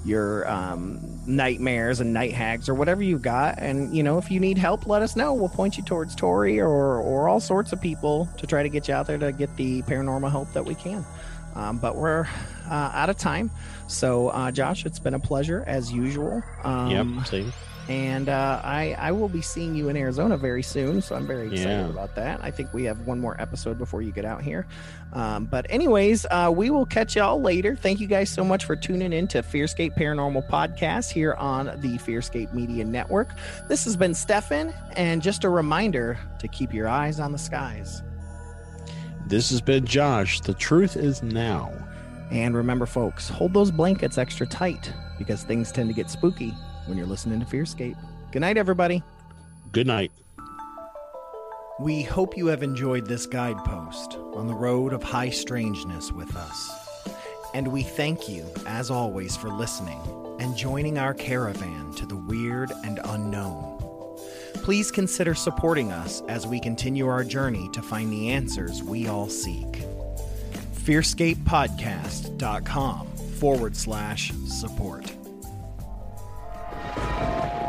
your um, nightmares and night hags or whatever you've got. And you know if you need help, let us know. We'll point you towards Tori or or all sorts of people to try to get you out there to get the paranormal help that we can. Um, but we're uh, out of time, so uh, Josh, it's been a pleasure as usual. Um, yep. See, and uh, I I will be seeing you in Arizona very soon, so I'm very excited Yeah. about that. I think we have one more episode before you get out here. Um, but anyways, uh, we will catch y'all later. Thank you guys so much for tuning in to Fearscape Paranormal Podcast here on the Fearscape Media Network. This has been Stefan, and just a reminder to keep your eyes on the skies. this has been Josh. The truth is now. And remember, folks, hold those blankets extra tight because things tend to get spooky when you're listening to Fearscape. Good night, everybody. Good night. We hope you have enjoyed this guidepost on the road of high strangeness with us. And we thank you, as always, for listening and joining our caravan to the weird and unknown. Please consider supporting us as we continue our journey to find the answers we all seek. FearscapePodcast.com forward slash support. Thank you.